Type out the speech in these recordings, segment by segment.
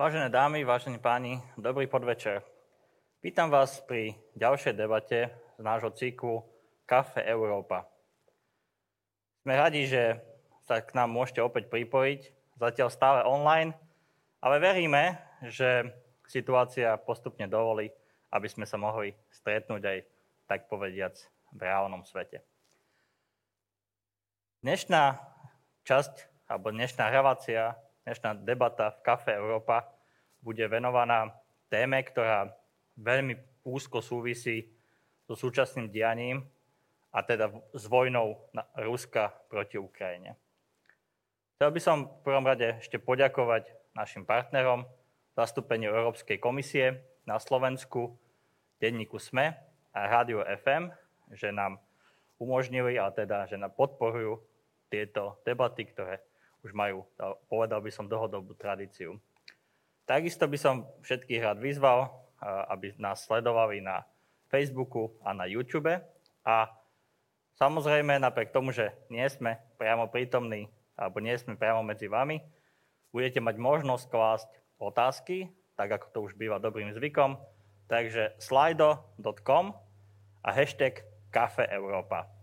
Vážené dámy, vážení páni, dobrý podvečer. Vítam vás pri ďalšej debate z nášho cyklu Kafe Európa. Sme radi, že sa k nám môžete opäť pripojiť, zatiaľ stále online, ale veríme, že situácia postupne dovolí, aby sme sa mohli stretnúť aj, tak povediac, v reálnom svete. Dnešná časť, alebo dnešná relácia Dnešná debata v Kafe Európa bude venovaná téme, ktorá veľmi úzko súvisí so súčasným dianím a teda s vojnou Ruska proti Ukrajine. Chcel by som v prvom rade ešte poďakovať našim partnerom, zastúpeniu Európskej komisie na Slovensku, denníku SME a Rádio FM, že nám umožnili a teda, že nám podporujú tieto debaty, ktoré už majú, povedal by som, dlhodobú tradíciu. Takisto by som všetkých rád vyzval, aby nás sledovali na Facebooku a na YouTube. A samozrejme, napriek tomu, že nie sme priamo prítomní, alebo nie sme priamo medzi vami, budete mať možnosť klásť otázky, tak ako to už býva dobrým zvykom. Takže slido.com a hashtag Kafe Európa.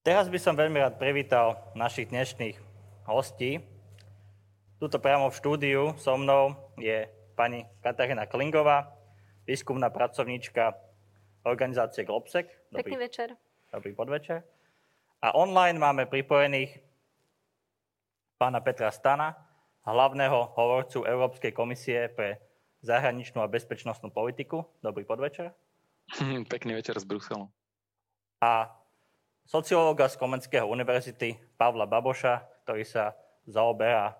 Teraz by som veľmi rád privítal našich dnešných hostí. Tuto priamo v štúdiu so mnou je pani Katarína Klingová, výskumná pracovníčka organizácie Globsec. Dobrý, Pekný večer. Dobrý podvečer. A online máme pripojených pána Petra Stana, hlavného hovorcu Európskej komisie pre zahraničnú a bezpečnostnú politiku. Dobrý podvečer. Pekný večer z Bruselu. A sociológa z Komenského univerzity Pavla Baboša, ktorý sa zaoberá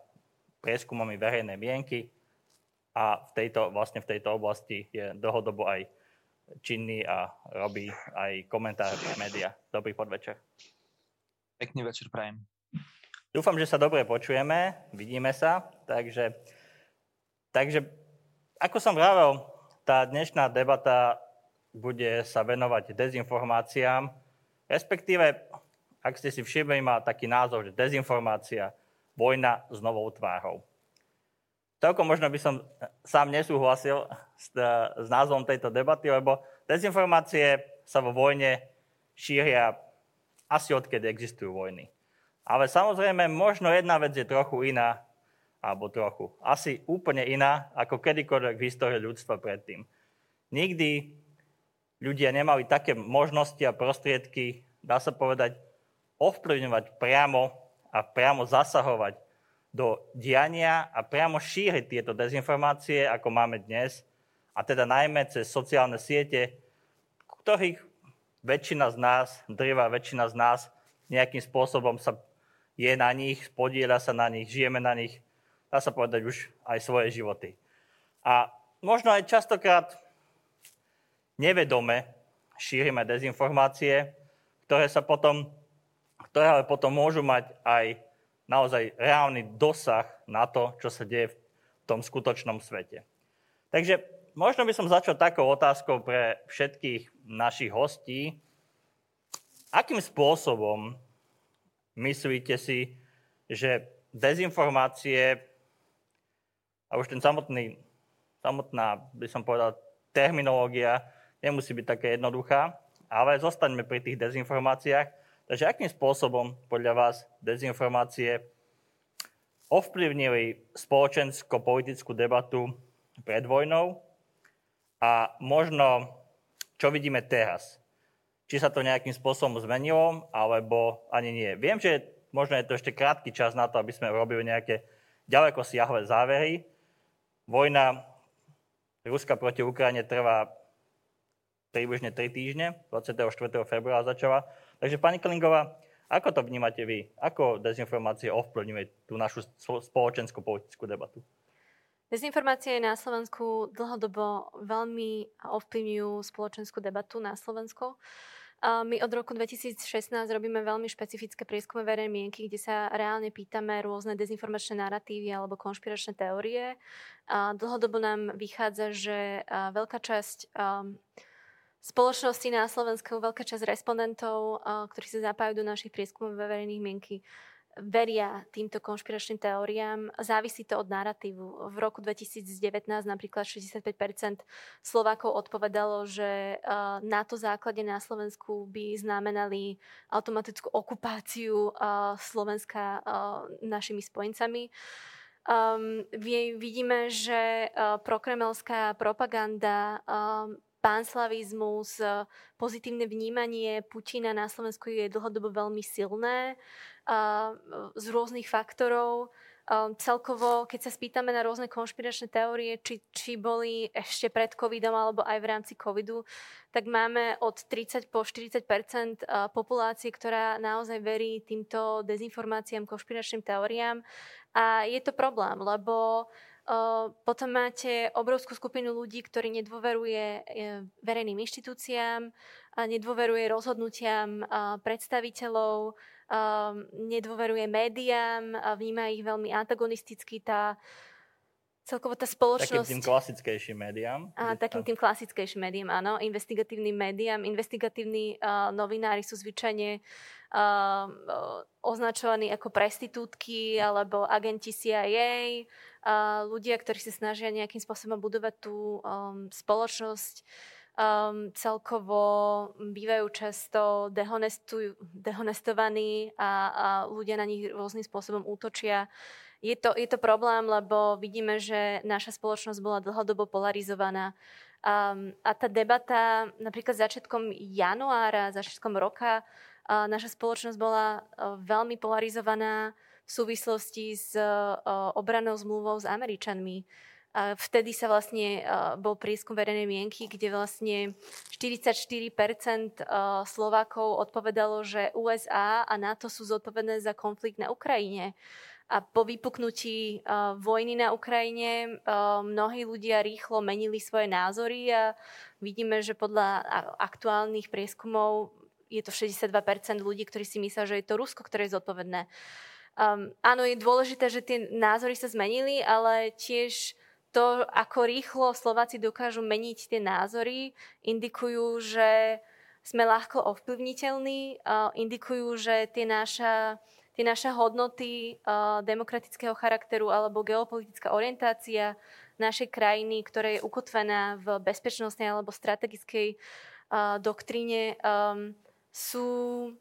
prieskumami verejnej mienky a v tejto, vlastne v tejto oblasti je dlhodobo aj činný a robí aj komentáre pre médiá. Dobrý podvečer. Pekný večer, prajem. Dúfam, že sa dobre počujeme, vidíme sa, takže, takže ako som vravel, tá dnešná debata bude sa venovať dezinformáciám, Respektíve, ak ste si všimli, má taký názov, že dezinformácia, vojna s novou tvárou. Celkom možno by som sám nesúhlasil s, s názvom tejto debaty, lebo dezinformácie sa vo vojne šíria asi odkedy existujú vojny. Ale samozrejme, možno jedna vec je trochu iná, alebo trochu, asi úplne iná, ako kedykoľvek v histórii ľudstva predtým. Nikdy ľudia nemali také možnosti a prostriedky, dá sa povedať, ovplyvňovať priamo a priamo zasahovať do diania a priamo šíriť tieto dezinformácie, ako máme dnes, a teda najmä cez sociálne siete, ktorých väčšina z nás, drvá väčšina z nás nejakým spôsobom sa je na nich, podiela sa na nich, žijeme na nich, dá sa povedať už aj svoje životy. A možno aj častokrát nevedome šírime dezinformácie, ktoré sa potom, ktoré ale potom môžu mať aj naozaj reálny dosah na to, čo sa deje v tom skutočnom svete. Takže možno by som začal takou otázkou pre všetkých našich hostí. Akým spôsobom myslíte si, že dezinformácie a už ten samotný, samotná, by som povedal, terminológia nemusí byť také jednoduchá, ale zostaňme pri tých dezinformáciách. Takže akým spôsobom podľa vás dezinformácie ovplyvnili spoločensko-politickú debatu pred vojnou a možno, čo vidíme teraz. Či sa to nejakým spôsobom zmenilo, alebo ani nie. Viem, že možno je to ešte krátky čas na to, aby sme robili nejaké ďaleko siahle závery. Vojna Ruska proti Ukrajine trvá približne 3 týždne, 24. februára začala. Takže pani Klingová, ako to vnímate vy? Ako dezinformácie ovplyvňuje tú našu spoločenskú politickú debatu? Dezinformácie na Slovensku dlhodobo veľmi ovplyvňujú spoločenskú debatu na Slovensku. My od roku 2016 robíme veľmi špecifické prieskumy verejnej mienky, kde sa reálne pýtame rôzne dezinformačné narratívy alebo konšpiračné teórie. Dlhodobo nám vychádza, že veľká časť spoločnosti na Slovensku veľká časť respondentov, ktorí sa zapájajú do našich prieskumov verejných mienky, veria týmto konšpiračným teóriám. Závisí to od narratívu. V roku 2019 napríklad 65% Slovákov odpovedalo, že na to základe na Slovensku by znamenali automatickú okupáciu Slovenska našimi spojencami. Um, vidíme, že uh, prokremelská propaganda um, pánslavizmus, e, pozitívne vnímanie Putina na Slovensku je dlhodobo veľmi silné z rôznych faktorov. Celkovo, keď sa spýtame na rôzne konšpiračné teórie, či, či boli ešte pred covidom alebo aj v rámci covidu, tak máme od 30 po 40% populácie, ktorá naozaj verí týmto dezinformáciám, konšpiračným teóriám. A je to problém, lebo potom máte obrovskú skupinu ľudí, ktorí nedôveruje e, verejným inštitúciám, nedôveruje rozhodnutiam predstaviteľov, nedôveruje médiám, vníma ich veľmi antagonisticky. Tá, celkovo tá spoločnosť... Takým tým klasickejším médiám. A, takým tým klasickejším médiám, áno. Investigatívnym médiám. Investigatívni uh, novinári sú zvyčajne uh, označovaní ako prestitútky alebo agenti CIA, uh, ľudia, ktorí sa snažia nejakým spôsobom budovať tú um, spoločnosť. Um, celkovo bývajú často dehonestovaní a, a ľudia na nich rôznym spôsobom útočia. Je to, je to problém, lebo vidíme, že naša spoločnosť bola dlhodobo polarizovaná. Um, a tá debata napríklad začiatkom januára, začiatkom roka naša spoločnosť bola veľmi polarizovaná v súvislosti s obranou zmluvou s Američanmi. Vtedy sa vlastne bol prieskum verejnej mienky, kde vlastne 44% Slovákov odpovedalo, že USA a NATO sú zodpovedné za konflikt na Ukrajine. A po vypuknutí vojny na Ukrajine mnohí ľudia rýchlo menili svoje názory a vidíme, že podľa aktuálnych prieskumov je to 62% ľudí, ktorí si myslia, že je to Rusko, ktoré je zodpovedné. Um, áno, je dôležité, že tie názory sa zmenili, ale tiež to, ako rýchlo Slováci dokážu meniť tie názory, indikujú, že sme ľahko ovplyvniteľní, uh, indikujú, že tie naša, tie naše hodnoty uh, demokratického charakteru alebo geopolitická orientácia našej krajiny, ktorá je ukotvená v bezpečnostnej alebo strategickej uh, doktríne, um, sú,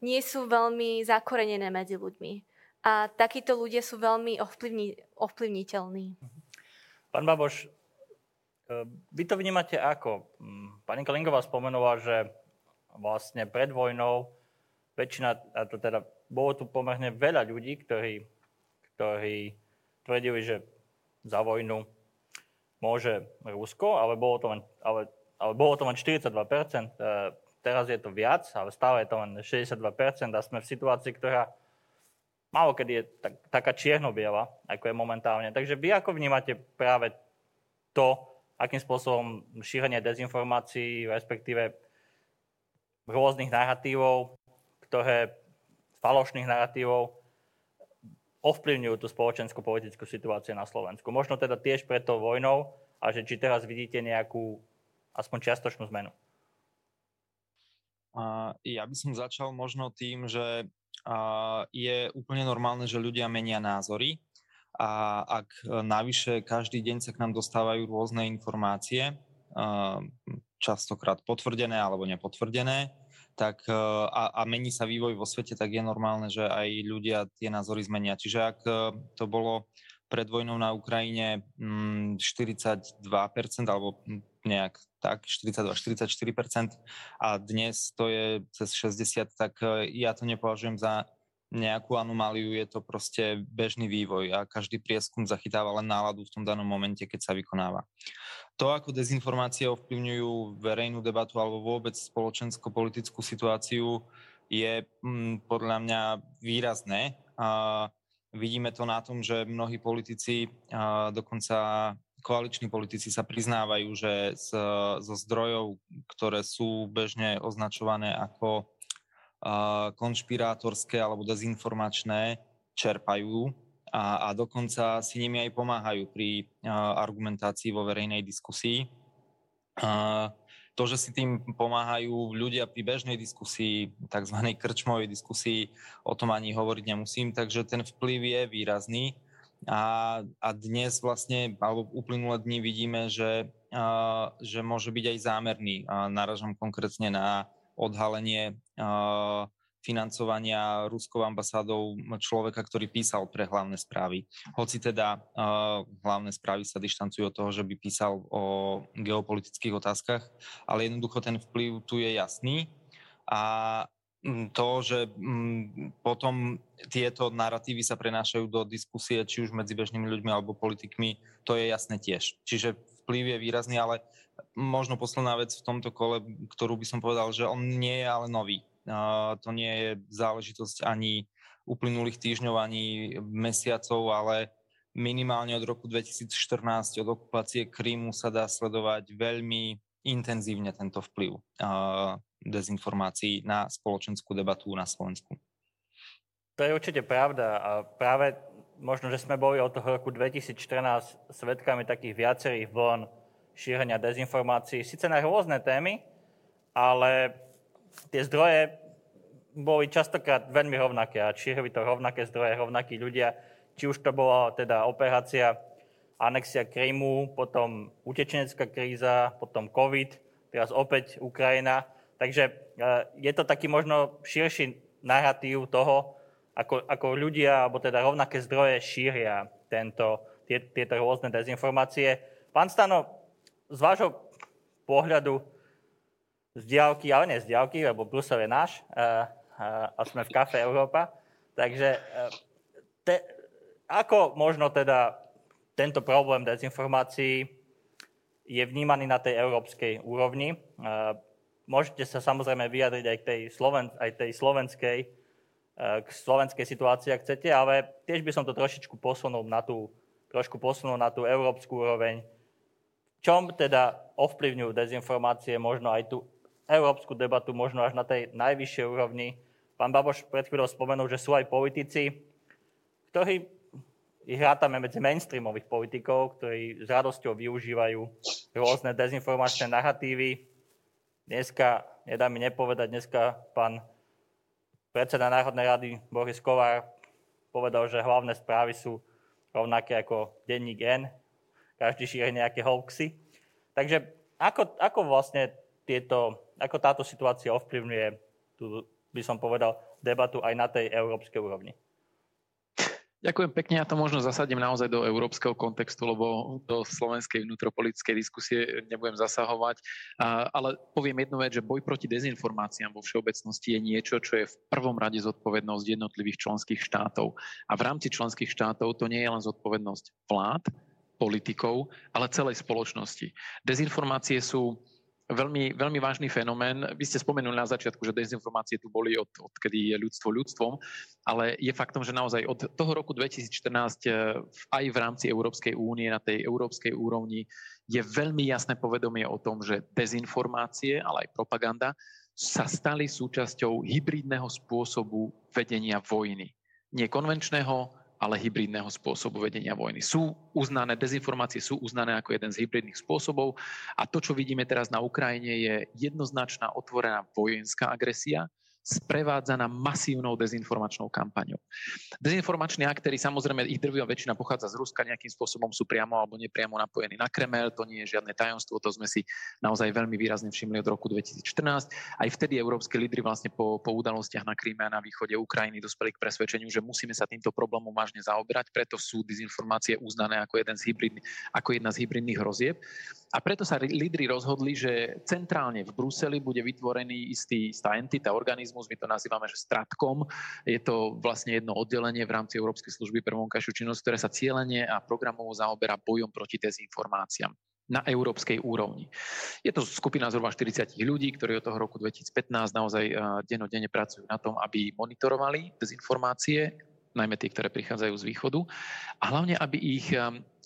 nie sú veľmi zakorenené medzi ľuďmi. A takíto ľudia sú veľmi ovplyvni, ovplyvniteľní. Pán Baboš, e, vy to vnímate ako? Mm, pani Kalingová spomenula, že vlastne pred vojnou väčšina, a to teda bolo tu pomerne veľa ľudí, ktorí, ktorí tvrdili, že za vojnu môže Rusko, ale bolo to len, ale, ale bolo to len 42%. Teraz je to viac, ale stále je to len 62% a sme v situácii, ktorá málo kedy je tak, taká čierno-biela, ako je momentálne. Takže vy ako vnímate práve to, akým spôsobom šírenie dezinformácií, respektíve rôznych narratívov, ktoré falošných narratívov ovplyvňujú tú spoločensko-politickú situáciu na Slovensku. Možno teda tiež pred tou vojnou a že či teraz vidíte nejakú aspoň čiastočnú zmenu. Ja by som začal možno tým, že je úplne normálne, že ľudia menia názory a ak navyše každý deň sa k nám dostávajú rôzne informácie, častokrát potvrdené alebo nepotvrdené, tak a, a mení sa vývoj vo svete, tak je normálne, že aj ľudia tie názory zmenia. Čiže ak to bolo pred vojnou na Ukrajine 42% mm, alebo nejak tak, 42-44% a dnes to je cez 60, tak e, ja to nepovažujem za nejakú anomáliu, je to proste bežný vývoj a každý prieskum zachytáva len náladu v tom danom momente, keď sa vykonáva. To, ako dezinformácie ovplyvňujú verejnú debatu alebo vôbec spoločensko-politickú situáciu, je mm, podľa mňa výrazné. A vidíme to na tom, že mnohí politici, dokonca koaliční politici sa priznávajú, že z, zo zdrojov, ktoré sú bežne označované ako konšpirátorské alebo dezinformačné, čerpajú a, a dokonca si nimi aj pomáhajú pri argumentácii vo verejnej diskusii. To, že si tým pomáhajú ľudia pri bežnej diskusii, tzv. krčmovej diskusii, o tom ani hovoriť nemusím, takže ten vplyv je výrazný. A, a dnes vlastne, alebo uplynulé dni vidíme, že, a, že môže byť aj zámerný. A naražam konkrétne na odhalenie a, financovania ruskou ambasádou človeka, ktorý písal pre hlavné správy. Hoci teda uh, hlavné správy sa dištancujú od toho, že by písal o geopolitických otázkach, ale jednoducho ten vplyv tu je jasný. A to, že potom tieto narratívy sa prenášajú do diskusie, či už medzi bežnými ľuďmi alebo politikmi, to je jasné tiež. Čiže vplyv je výrazný, ale možno posledná vec v tomto kole, ktorú by som povedal, že on nie je ale nový to nie je záležitosť ani uplynulých týždňov, ani mesiacov, ale minimálne od roku 2014, od okupácie Krímu sa dá sledovať veľmi intenzívne tento vplyv dezinformácií na spoločenskú debatu na Slovensku. To je určite pravda a práve možno, že sme boli od toho roku 2014 svetkami takých viacerých vln šírenia dezinformácií, síce na rôzne témy, ale tie zdroje boli častokrát veľmi rovnaké a šírili to rovnaké zdroje, rovnakí ľudia. Či už to bola teda operácia anexia Krymu, potom utečenecká kríza, potom COVID, teraz opäť Ukrajina. Takže e, je to taký možno širší narratív toho, ako, ako ľudia, alebo teda rovnaké zdroje šíria tento, tie, tieto rôzne dezinformácie. Pán Stano, z vášho pohľadu z diálky, ale nie z diálky, lebo Brusel je náš a, a, sme v kafe Európa. Takže te, ako možno teda tento problém dezinformácií je vnímaný na tej európskej úrovni. Môžete sa samozrejme vyjadriť aj k tej, Sloven, aj tej slovenskej, k slovenskej situácii, ak chcete, ale tiež by som to trošičku posunul na tú, trošku posunul na tú európsku úroveň. Čom teda ovplyvňujú dezinformácie možno aj tú európsku debatu možno až na tej najvyššej úrovni. Pán Baboš pred chvíľou spomenul, že sú aj politici, ktorí ich rátame medzi mainstreamových politikov, ktorí s radosťou využívajú rôzne dezinformačné narratívy. Dneska, nedá mi nepovedať, dneska pán predseda Národnej rady Boris Kovár povedal, že hlavné správy sú rovnaké ako denník N. Každý šíri nejaké hoaxy. Takže ako, ako vlastne tieto ako táto situácia ovplyvňuje, tu by som povedal, debatu aj na tej európskej úrovni? Ďakujem pekne, ja to možno zasadím naozaj do európskeho kontextu, lebo do slovenskej vnútropolitickej diskusie nebudem zasahovať. Ale poviem jednu vec, že boj proti dezinformáciám vo všeobecnosti je niečo, čo je v prvom rade zodpovednosť jednotlivých členských štátov. A v rámci členských štátov to nie je len zodpovednosť vlád, politikov, ale celej spoločnosti. Dezinformácie sú veľmi, veľmi vážny fenomén. Vy ste spomenuli na začiatku, že dezinformácie tu boli od, odkedy je ľudstvo ľudstvom, ale je faktom, že naozaj od toho roku 2014 eh, aj v rámci Európskej únie na tej európskej úrovni je veľmi jasné povedomie o tom, že dezinformácie, ale aj propaganda sa stali súčasťou hybridného spôsobu vedenia vojny. Nie konvenčného, ale hybridného spôsobu vedenia vojny. Sú uznané, dezinformácie sú uznané ako jeden z hybridných spôsobov a to, čo vidíme teraz na Ukrajine, je jednoznačná otvorená vojenská agresia, sprevádzaná masívnou dezinformačnou kampaňou. Dezinformační aktéry, samozrejme, ich drvivá väčšina pochádza z Ruska, nejakým spôsobom sú priamo alebo nepriamo napojení na Kremel, to nie je žiadne tajomstvo, to sme si naozaj veľmi výrazne všimli od roku 2014. Aj vtedy európske lídry vlastne po, po udalostiach na Kríme a na východe Ukrajiny dospeli k presvedčeniu, že musíme sa týmto problémom vážne zaoberať, preto sú dezinformácie uznané ako, jeden z hybrid, ako jedna z hybridných hrozieb. A preto sa lídry rozhodli, že centrálne v Bruseli bude vytvorený istý, istá entita, organizmus, my to nazývame, že Stratkom. Je to vlastne jedno oddelenie v rámci Európskej služby pre vonkajšiu činnosť, ktoré sa cieľene a programovo zaoberá bojom proti dezinformáciám na európskej úrovni. Je to skupina zhruba 40 ľudí, ktorí od toho roku 2015 naozaj denodene pracujú na tom, aby monitorovali dezinformácie, najmä tie, ktoré prichádzajú z východu, a hlavne, aby ich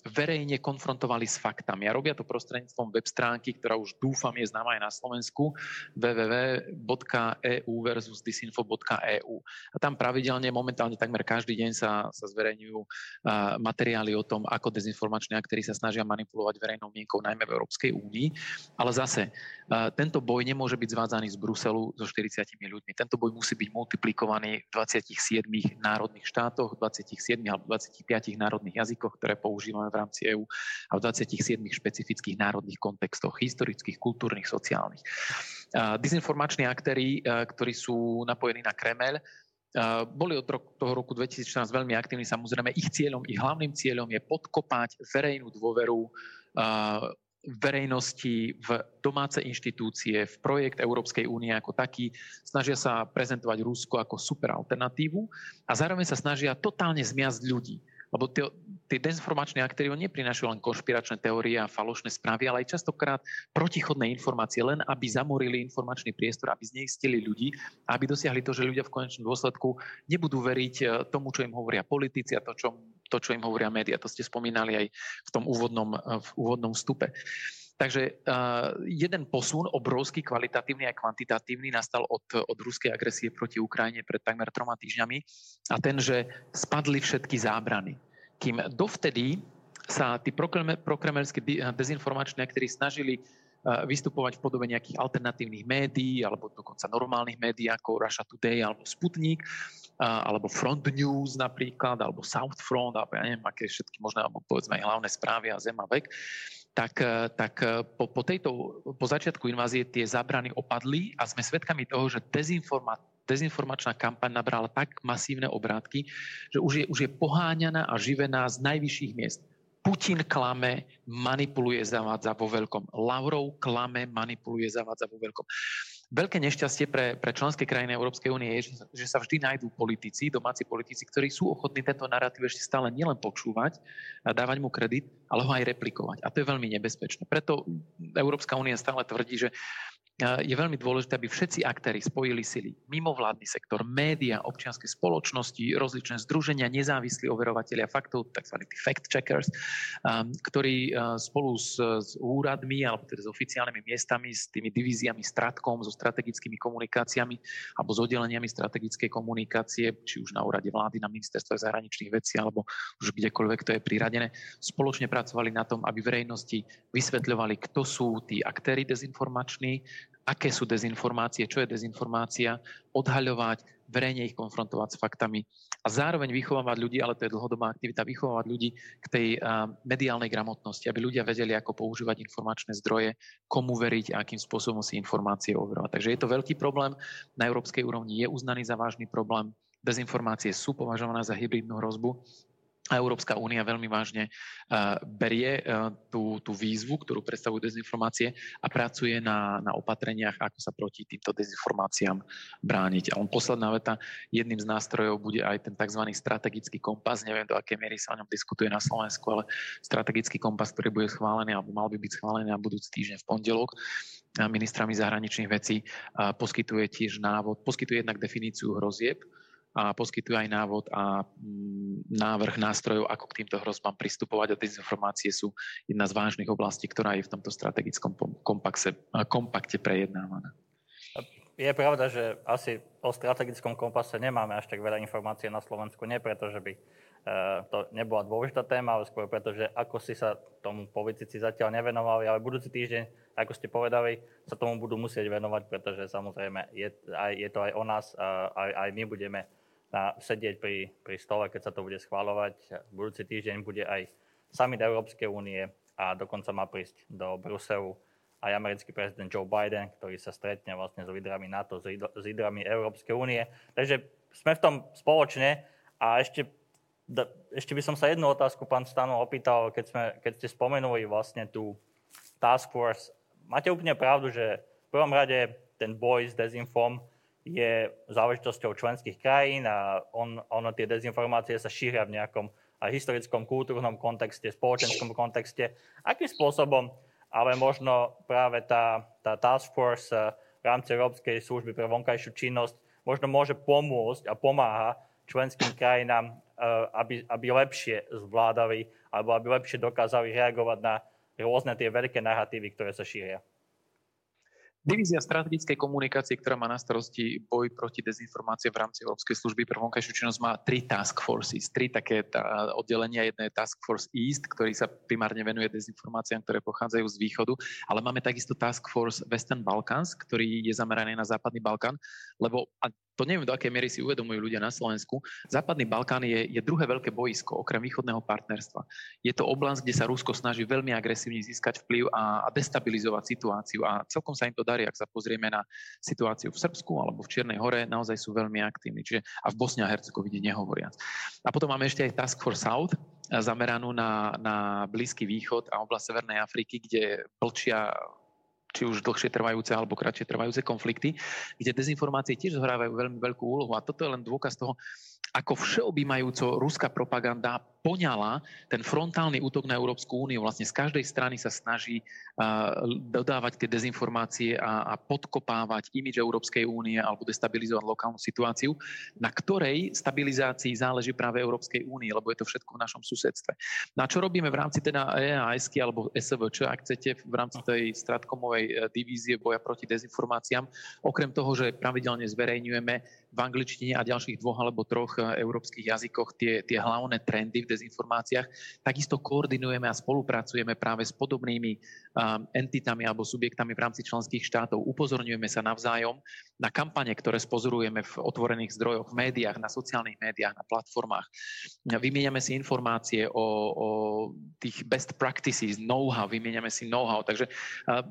verejne konfrontovali s faktami. A robia to prostredníctvom web stránky, ktorá už dúfam je známa aj na Slovensku, www.eu versus disinfo.eu. A tam pravidelne, momentálne takmer každý deň sa, sa zverejňujú materiály o tom, ako dezinformační aktéry sa snažia manipulovať verejnou mienkou, najmä v Európskej únii. Ale zase, tento boj nemôže byť zvádzaný z Bruselu so 40 ľuďmi. Tento boj musí byť multiplikovaný v 27 národných štátoch, 27 alebo 25 národných jazykoch, ktoré používame v rámci EÚ a v 27 špecifických národných kontextoch, historických, kultúrnych, sociálnych. Dezinformační aktéry, ktorí sú napojení na Kremel, boli od toho roku 2014 veľmi aktívni. Samozrejme, ich cieľom, ich hlavným cieľom je podkopať verejnú dôveru verejnosti v domáce inštitúcie, v projekt Európskej únie ako taký. Snažia sa prezentovať Rusko ako super alternatívu a zároveň sa snažia totálne zmiasť ľudí. Lebo tie, tie dezinformačné aktéry neprinášajú len konšpiračné teórie a falošné správy, ale aj častokrát protichodné informácie, len aby zamorili informačný priestor, aby zneistili ľudí aby dosiahli to, že ľudia v konečnom dôsledku nebudú veriť eh, tomu, čo im hovoria politici a to, čo, to, čo im hovoria médiá. To ste spomínali aj v tom úvodnom, eh, v úvodnom vstupe. Takže uh, jeden posun, obrovský kvalitatívny a kvantitatívny, nastal od, od ruskej agresie proti Ukrajine pred takmer troma týždňami a ten, že spadli všetky zábrany. Kým dovtedy sa tí prokremelskí dezinformační ktorí snažili vystupovať v podobe nejakých alternatívnych médií alebo dokonca normálnych médií ako Russia Today alebo Sputnik alebo Front News napríklad alebo South Front alebo ja neviem, aké všetky možné, alebo povedzme aj hlavné správy a Zem a vek tak, eh, tak eh, po, po, tejto, po začiatku invázie tie zábrany opadli a sme svedkami toho, že dezinforma, dezinformačná kampaň nabrala tak masívne obrátky, že už je, už je poháňaná a živená z najvyšších miest. Putin klame, manipuluje, zavádza vo veľkom. Lavrov klame, manipuluje, zavádza vo veľkom. Veľké nešťastie pre, pre členské krajiny Európskej únie je, že že sa vždy nájdú politici, domáci politici, ktorí sú ochotní tento narratív ešte stále nielen počúvať a dávať mu kredit, ale ho aj replikovať. A to je veľmi nebezpečné. Preto Európska únia stále tvrdí, že je veľmi dôležité, aby všetci aktéri spojili sily. Mimovládny sektor, média, občianske spoločnosti, rozličné združenia, nezávislí overovateľia faktov, tzv. fact-checkers, um, ktorí uh, spolu s, s úradmi alebo teda s oficiálnymi miestami, s tými divíziami Stratkom, so strategickými komunikáciami alebo s oddeleniami strategickej komunikácie, či už na úrade vlády, na ministerstve zahraničných vecí alebo už kdekoľvek to je priradené, spoločne pracovali na tom, aby verejnosti vysvetľovali, kto sú tí aktéry dezinformační, aké sú dezinformácie, čo je dezinformácia, odhaľovať, verejne ich konfrontovať s faktami a zároveň vychovávať ľudí, ale to je dlhodobá aktivita, vychovávať ľudí k tej mediálnej gramotnosti, aby ľudia vedeli, ako používať informačné zdroje, komu veriť a akým spôsobom si informácie overovať. Takže je to veľký problém, na európskej úrovni je uznaný za vážny problém, dezinformácie sú považované za hybridnú hrozbu a Európska únia veľmi vážne uh, berie uh, tú, tú výzvu, ktorú predstavujú dezinformácie a pracuje na, na opatreniach, ako sa proti týmto dezinformáciám brániť. A on posledná veta, jedným z nástrojov bude aj ten tzv. strategický kompas. Neviem, do akej miery sa o ňom diskutuje na Slovensku, ale strategický kompas, ktorý bude schválený alebo mal by byť schválený na budúci týždeň v pondelok ministrami zahraničných vecí, poskytuje tiež návod, poskytuje jednak definíciu hrozieb, a poskytuje aj návod a mm, návrh nástrojov, ako k týmto hrozbám pristupovať a dezinformácie sú jedna z vážnych oblastí, ktorá je v tomto strategickom kompakte, kompakte prejednávaná. Je pravda, že asi o strategickom kompase nemáme až tak veľa informácií na Slovensku, nie preto, že by e, to nebola dôležitá téma, ale skôr preto, že ako si sa tomu politici zatiaľ nevenovali, ale budúci týždeň, ako ste povedali, sa tomu budú musieť venovať, pretože samozrejme je, aj, je to aj o nás, aj, aj my budeme na, sedieť pri, pri stole, keď sa to bude schváľovať. Budúci týždeň bude aj summit Európskej únie a dokonca má prísť do Bruselu aj americký prezident Joe Biden, ktorý sa stretne vlastne s lídrami NATO, s lídrami Európskej únie. Takže sme v tom spoločne a ešte, ešte by som sa jednu otázku, pán Stano, opýtal, keď, sme, keď ste spomenuli vlastne tú task force. Máte úplne pravdu, že v prvom rade ten boj s dezinfom je záležitosťou členských krajín a on, ono tie dezinformácie sa šíria v nejakom aj historickom, kultúrnom kontexte, spoločenskom kontexte. Akým spôsobom ale možno práve tá, tá task force eh, v rámci Európskej služby pre vonkajšiu činnosť možno môže pomôcť a pomáha členským krajinám aby, aby lepšie zvládali alebo aby lepšie dokázali reagovať na rôzne tie veľké narratívy, ktoré sa šíria. Divízia strategickej komunikácie, ktorá má na starosti boj proti dezinformácie v rámci Európskej služby pre vonkajšiu činnosť, má tri task forces, tri také tá oddelenia. Jedno je Task Force East, ktorý sa primárne venuje dezinformáciám, ktoré pochádzajú z východu, ale máme takisto Task Force Western Balkans, ktorý je zameraný na západný Balkán, lebo a to neviem, do akej miery si uvedomujú ľudia na Slovensku. Západný Balkán je, je druhé veľké boisko, okrem východného partnerstva. Je to oblasť, kde sa Rusko snaží veľmi agresívne získať vplyv a, a destabilizovať situáciu. A celkom sa im to darí, ak sa pozrieme na situáciu v Srbsku alebo v Čiernej hore, naozaj sú veľmi aktívni. Čiže, a v Bosne a Hercegovine nehovoriac. A potom máme ešte aj Task Force South, zameranú na, na Blízky východ a oblasť Severnej Afriky, kde plčia či už dlhšie trvajúce alebo kratšie trvajúce konflikty, kde dezinformácie tiež zohrávajú veľmi veľkú úlohu. A toto je len dôkaz toho, ako všeobjímajúco ruská propaganda poňala ten frontálny útok na Európsku úniu. Vlastne z každej strany sa snaží uh, dodávať tie dezinformácie a, podkopávať imič Európskej únie alebo destabilizovať lokálnu situáciu, na ktorej stabilizácii záleží práve Európskej únie, lebo je to všetko v našom susedstve. No a čo robíme v rámci teda EAS alebo SVČ, ak chcete, v rámci tej stratkomovej e, divízie boja proti dezinformáciám, okrem toho, že pravidelne zverejňujeme v angličtine a ďalších dvoch alebo troch e, európskych jazykoch tie, tie hlavné trendy v dezinformáciách. Takisto koordinujeme a spolupracujeme práve s podobnými entitami alebo subjektami v rámci členských štátov. Upozorňujeme sa navzájom na kampane, ktoré spozorujeme v otvorených zdrojoch, v médiách, na sociálnych médiách, na platformách. Vymieňame si informácie o, o tých best practices, know-how, vymieňame si know-how. Takže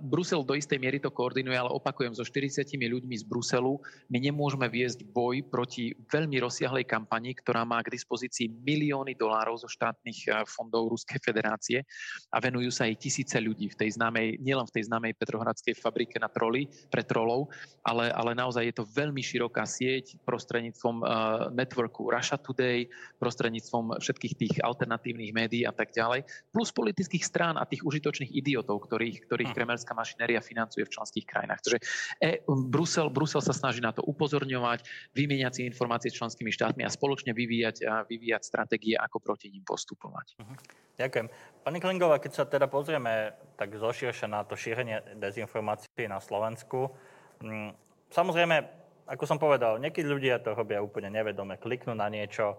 Brusel do istej miery to koordinuje, ale opakujem, so 40 ľuďmi z Bruselu my nemôžeme viesť boj proti veľmi rozsiahlej kampani, ktorá má k dispozícii milióny dolárov zo štátnych fondov Ruskej federácie a venujú sa jej tisíce ľudí v tej známej, nielen v tej známej Petrohradskej fabrike na troli, pre trolov, ale, ale naozaj je to veľmi široká sieť prostredníctvom uh, networku Russia Today, prostredníctvom všetkých tých alternatívnych médií a tak ďalej, plus politických strán a tých užitočných idiotov, ktorých, ktorých hm. kremelská mašinéria financuje v členských krajinách. Takže e, Brusel, Brusel sa snaží na to upozorňovať, vymieňať si informácie s členskými štátmi a spoločne vyvíjať, a vyvíjať stratégie, ako proti ním postupovať. Uh-huh. Ďakujem. Pani Klingová, keď sa teda pozrieme tak zoširšia na to šírenie dezinformácií na Slovensku, mm, samozrejme, ako som povedal, niekedy ľudia to robia úplne nevedome, kliknú na niečo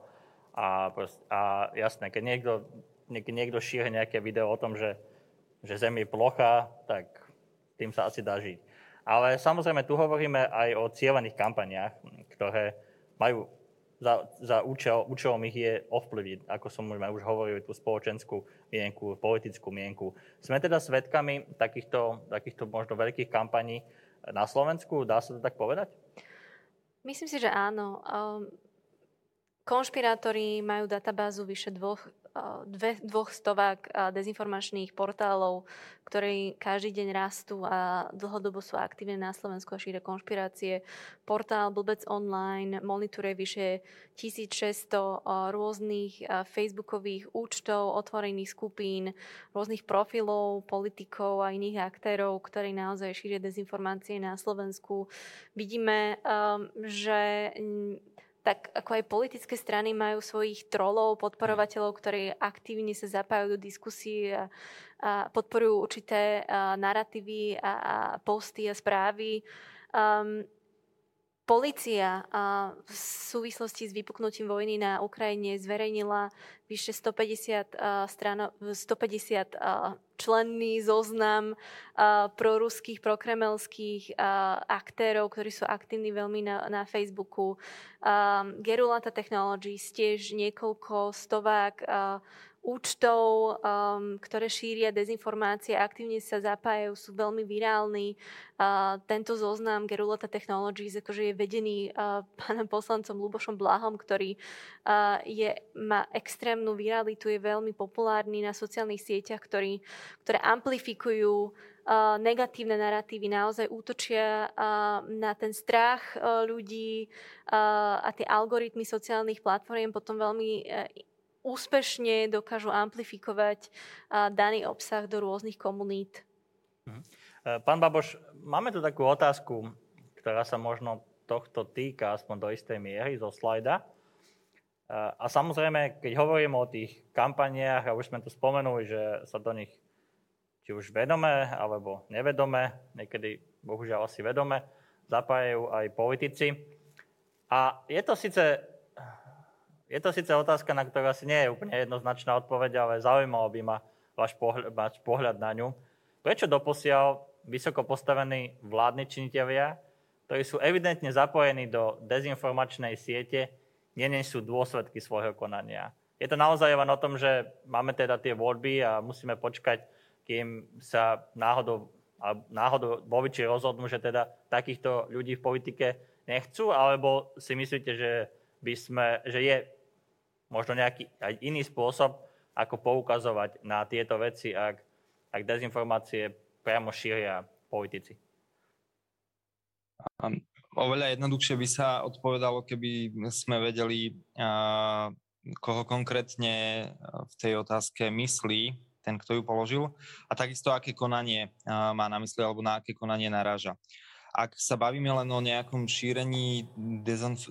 a, prost, a jasné, keď niekto, niekto, niekto šíri nejaké video o tom, že, že Zem je plocha, tak tým sa asi dá žiť. Ale samozrejme, tu hovoríme aj o cieľených kampaniách, ktoré majú za, za účel, účelom ich je ovplyviť, ako som už hovoril, tú spoločenskú mienku, politickú mienku. Sme teda svedkami takýchto, takýchto možno veľkých kampaní na Slovensku, dá sa to tak povedať? Myslím si, že áno. Um, konšpirátori majú databázu vyše dvoch dve, dvoch stovák dezinformačných portálov, ktoré každý deň rastú a dlhodobo sú aktívne na Slovensku a šíria konšpirácie. Portál Blbec Online monitoruje vyše 1600 rôznych facebookových účtov, otvorených skupín, rôznych profilov, politikov a iných aktérov, ktorí naozaj šíria dezinformácie na Slovensku. Vidíme, že tak ako aj politické strany majú svojich trolov, podporovateľov, ktorí aktívne sa zapájajú do diskusí a, a podporujú určité a, narratívy a, a posty a správy. Um, Polícia v súvislosti s vypuknutím vojny na Ukrajine zverejnila vyše 150, strano, 150 členný zoznam proruských, prokremelských aktérov, ktorí sú aktívni veľmi na, na Facebooku. Gerulata Technologies tiež niekoľko stovák účtov, um, ktoré šíria dezinformácie, aktívne sa zapájajú, sú veľmi virálni. Uh, tento zoznam Gerulata Technologies akože je vedený uh, pánom poslancom Lubošom Blahom, ktorý uh, je, má extrémnu viralitu, je veľmi populárny na sociálnych sieťach, ktorý, ktoré amplifikujú negatívne narratívy naozaj útočia na ten strach uh, ľudí a tie algoritmy sociálnych platform potom veľmi úspešne dokážu amplifikovať daný obsah do rôznych komunít. Mhm. E, pán Baboš, máme tu takú otázku, ktorá sa možno tohto týka aspoň do istej miery zo slajda. A samozrejme, keď hovoríme o tých kampaniách, a už sme tu spomenuli, že sa do nich či už vedome alebo nevedome, niekedy bohužiaľ asi vedome, zapájajú aj politici. A je to síce, je to síce otázka, na ktorú asi nie je úplne jednoznačná odpoveď, ale zaujímalo by ma váš pohľad, pohľad na ňu. Prečo doposiaľ vysoko postavení vládni činiteľia, ktorí sú evidentne zapojení do dezinformačnej siete, nenesú dôsledky svojho konania? Je to naozaj len o tom, že máme teda tie voľby a musíme počkať, kým sa náhodou, náhodou voliči rozhodnú, že teda takýchto ľudí v politike nechcú, alebo si myslíte, že, by sme, že je možno nejaký aj iný spôsob, ako poukazovať na tieto veci, ak, ak dezinformácie priamo šíria politici? Oveľa jednoduchšie by sa odpovedalo, keby sme vedeli, koho konkrétne v tej otázke myslí ten, kto ju položil, a takisto aké konanie má na mysli alebo na aké konanie naráža. Ak sa bavíme len o nejakom šírení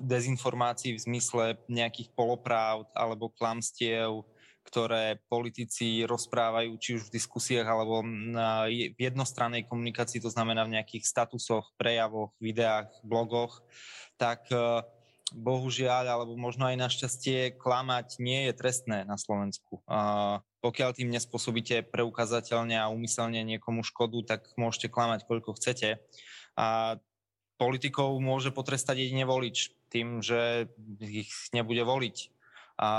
dezinformácií v zmysle nejakých polopravd alebo klamstiev, ktoré politici rozprávajú či už v diskusiách alebo na v jednostrannej komunikácii, to znamená v nejakých statusoch, prejavoch, videách, blogoch, tak e, bohužiaľ, alebo možno aj našťastie, klamať nie je trestné na Slovensku. Pokiaľ tým nespôsobíte preukazateľne a úmyselne niekomu škodu, tak môžete klamať koľko chcete. A politikov môže potrestať jedine volič tým, že ich nebude voliť. A,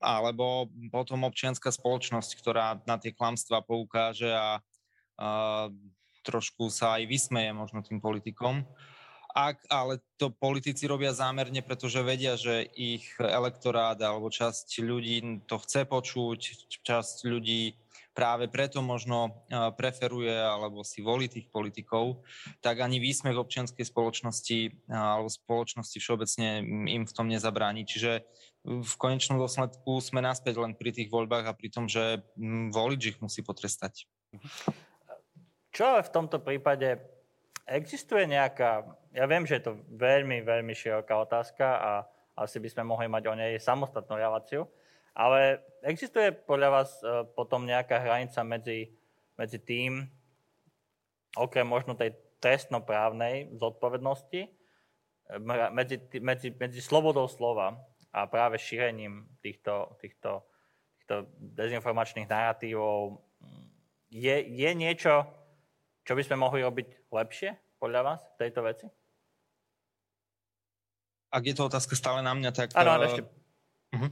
alebo potom občianská spoločnosť, ktorá na tie klamstvá poukáže a, a trošku sa aj vysmeje možno tým politikom. Ak ale to politici robia zámerne, pretože vedia, že ich elektorát alebo časť ľudí to chce počuť, časť ľudí práve preto možno preferuje alebo si volí tých politikov, tak ani výsmech občianskej spoločnosti alebo spoločnosti všeobecne im v tom nezabráni. Čiže v konečnom dôsledku sme naspäť len pri tých voľbách a pri tom, že volič ich musí potrestať. Čo v tomto prípade existuje nejaká, ja viem, že je to veľmi, veľmi široká otázka a asi by sme mohli mať o nej samostatnú reláciu, ale existuje podľa vás e, potom nejaká hranica medzi, medzi tým, okrem možno tej trestnoprávnej zodpovednosti, e, medzi, medzi, medzi slobodou slova a práve šírením týchto, týchto, týchto dezinformačných narratívov. Je, je niečo, čo by sme mohli robiť lepšie podľa vás v tejto veci? Ak je to otázka stále na mňa, tak... Áno, ešte. Uh-huh.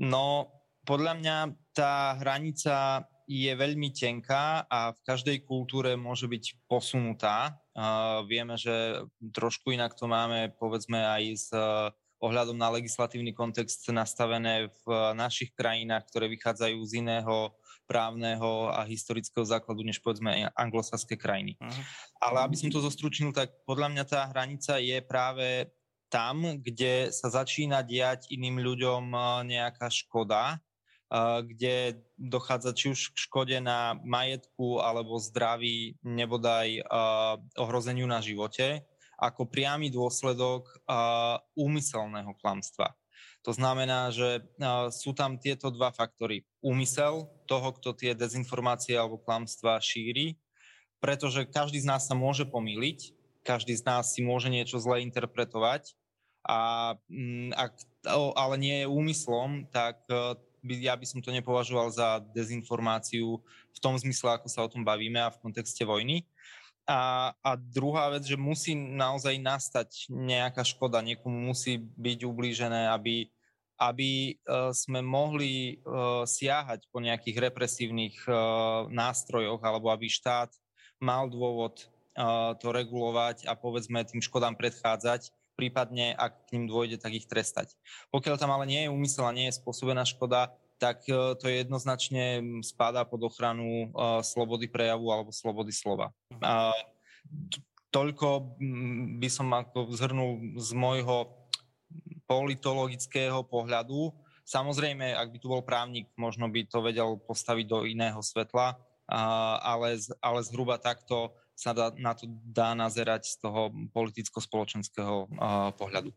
No, podľa mňa tá hranica je veľmi tenká a v každej kultúre môže byť posunutá. Uh, vieme, že trošku inak to máme, povedzme, aj s uh, ohľadom na legislatívny kontext nastavené v našich krajinách, ktoré vychádzajú z iného právneho a historického základu, než povedzme anglosaské krajiny. Uh-huh. Ale aby som to zostručnil, tak podľa mňa tá hranica je práve tam, kde sa začína diať iným ľuďom eh, nejaká škoda, eh, kde dochádza či už k škode na majetku alebo zdraví, nebodaj eh, ohrozeniu na živote, ako priamy dôsledok úmyselného klamstva. To znamená, že sú tam tieto dva faktory. Úmysel toho, kto tie dezinformácie alebo klamstva šíri, pretože každý z nás sa môže pomýliť, každý z nás si môže niečo zle interpretovať, a mm, ak to ale nie je úmyslom, tak e, ja by som to nepovažoval za dezinformáciu v tom zmysle, ako sa o tom bavíme a v kontexte vojny. A, a druhá vec, že musí naozaj nastať nejaká škoda, niekomu musí byť ublížené, aby, aby uh, sme mohli uh, siahať po nejakých represívnych nástrojoch, alebo aby štát mal dôvod to regulovať a povedzme tým škodám predchádzať, prípadne ak k ním dôjde, tak ich trestať. Pokiaľ tam ale nie je úmysel a nie je spôsobená škoda, tak e, to jednoznačne spadá pod ochranu uh, slobody prejavu alebo slobody slova. Toľko by som ako zhrnul z môjho politologického pohľadu. Samozrejme, ak by tu bol právnik, možno by to vedel postaviť do iného svetla, ale, ale zhruba takto sa dá, na to dá nazerať z toho politicko-spoločenského uh, pohľadu.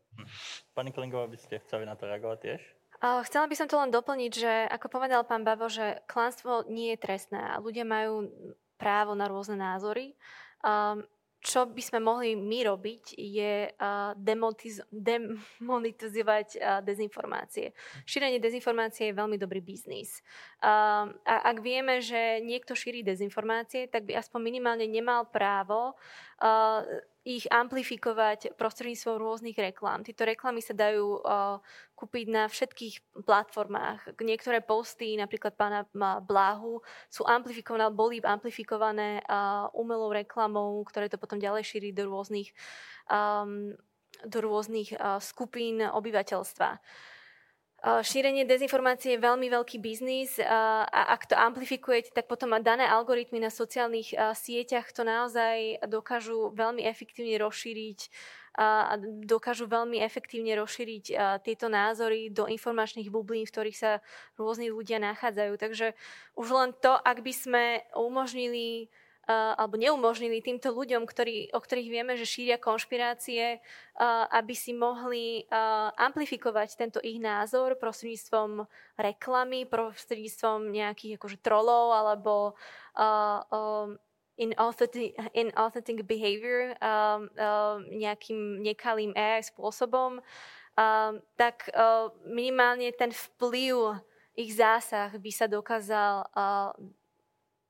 Pani Klingová, by ste chceli na to reagovať tiež? Chcela by som to len doplniť, že ako povedal pán Bavo, že klanstvo nie je trestné a ľudia majú právo na rôzne názory. Um, čo by sme mohli my robiť, je demonetizovať dezinformácie. Šírenie dezinformácie je veľmi dobrý biznis. A ak vieme, že niekto šíri dezinformácie, tak by aspoň minimálne nemal právo ich amplifikovať prostredníctvom rôznych reklám. Tieto reklamy sa dajú uh, kúpiť na všetkých platformách. Niektoré posty, napríklad pána Bláhu, sú amplifikované, boli amplifikované uh, umelou reklamou, ktoré to potom ďalej šíri do rôznych, um, do rôznych uh, skupín obyvateľstva. Šírenie dezinformácie je veľmi veľký biznis a ak to amplifikujete, tak potom dané algoritmy na sociálnych sieťach to naozaj dokážu veľmi efektívne rozšíriť a dokážu veľmi efektívne rozšíriť tieto názory do informačných bublín, v ktorých sa rôzni ľudia nachádzajú. Takže už len to, ak by sme umožnili alebo neumožnili týmto ľuďom, ktorí, o ktorých vieme, že šíria konšpirácie, aby si mohli amplifikovať tento ich názor prostredníctvom reklamy, prostredníctvom nejakých akože trolov alebo inauthentic, inauthentic behavior nejakým nekalým AI spôsobom, tak minimálne ten vplyv ich zásah by sa dokázal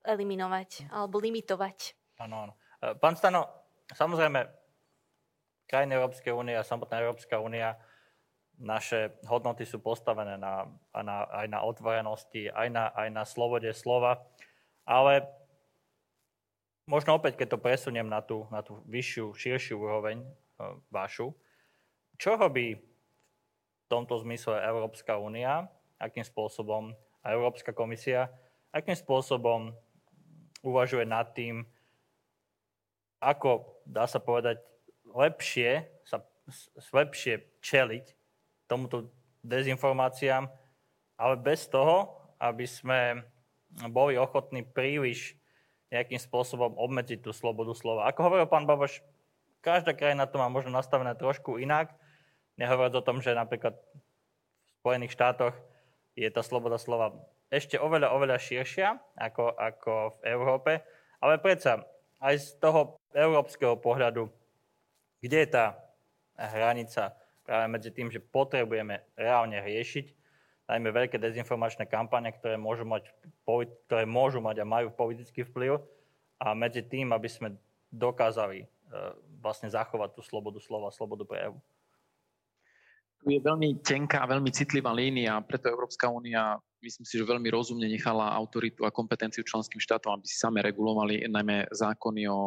eliminovať alebo limitovať. Áno, áno. E, pán Stano, samozrejme, krajiny Európskej únie a samotná Európska únia, naše hodnoty sú postavené na, na, aj na otvorenosti, aj na, aj na slobode slova, ale možno opäť, keď to presuniem na tú, na tú vyššiu, širšiu úroveň e, vašu, čo robí v tomto zmysle Európska únia, akým spôsobom a Európska komisia, akým spôsobom uvažuje nad tým, ako, dá sa povedať, lepšie, sa, lepšie čeliť tomuto dezinformáciám, ale bez toho, aby sme boli ochotní príliš nejakým spôsobom obmedziť tú slobodu slova. Ako hovoril pán Baboš, každá krajina to má možno nastavené trošku inak. Nehovoriac o tom, že napríklad v Spojených štátoch je tá sloboda slova ešte oveľa, oveľa širšia ako, ako v Európe, ale predsa aj z toho európskeho pohľadu, kde je tá hranica práve medzi tým, že potrebujeme reálne riešiť, najmä veľké dezinformačné kampane, ktoré môžu mať, ktoré môžu mať a majú politický vplyv, a medzi tým, aby sme dokázali e, vlastne zachovať tú slobodu slova, slobodu prejavu. Je veľmi tenká, veľmi citlivá línia, preto Európska únia myslím si, že veľmi rozumne nechala autoritu a kompetenciu členským štátom, aby si same regulovali najmä zákony o,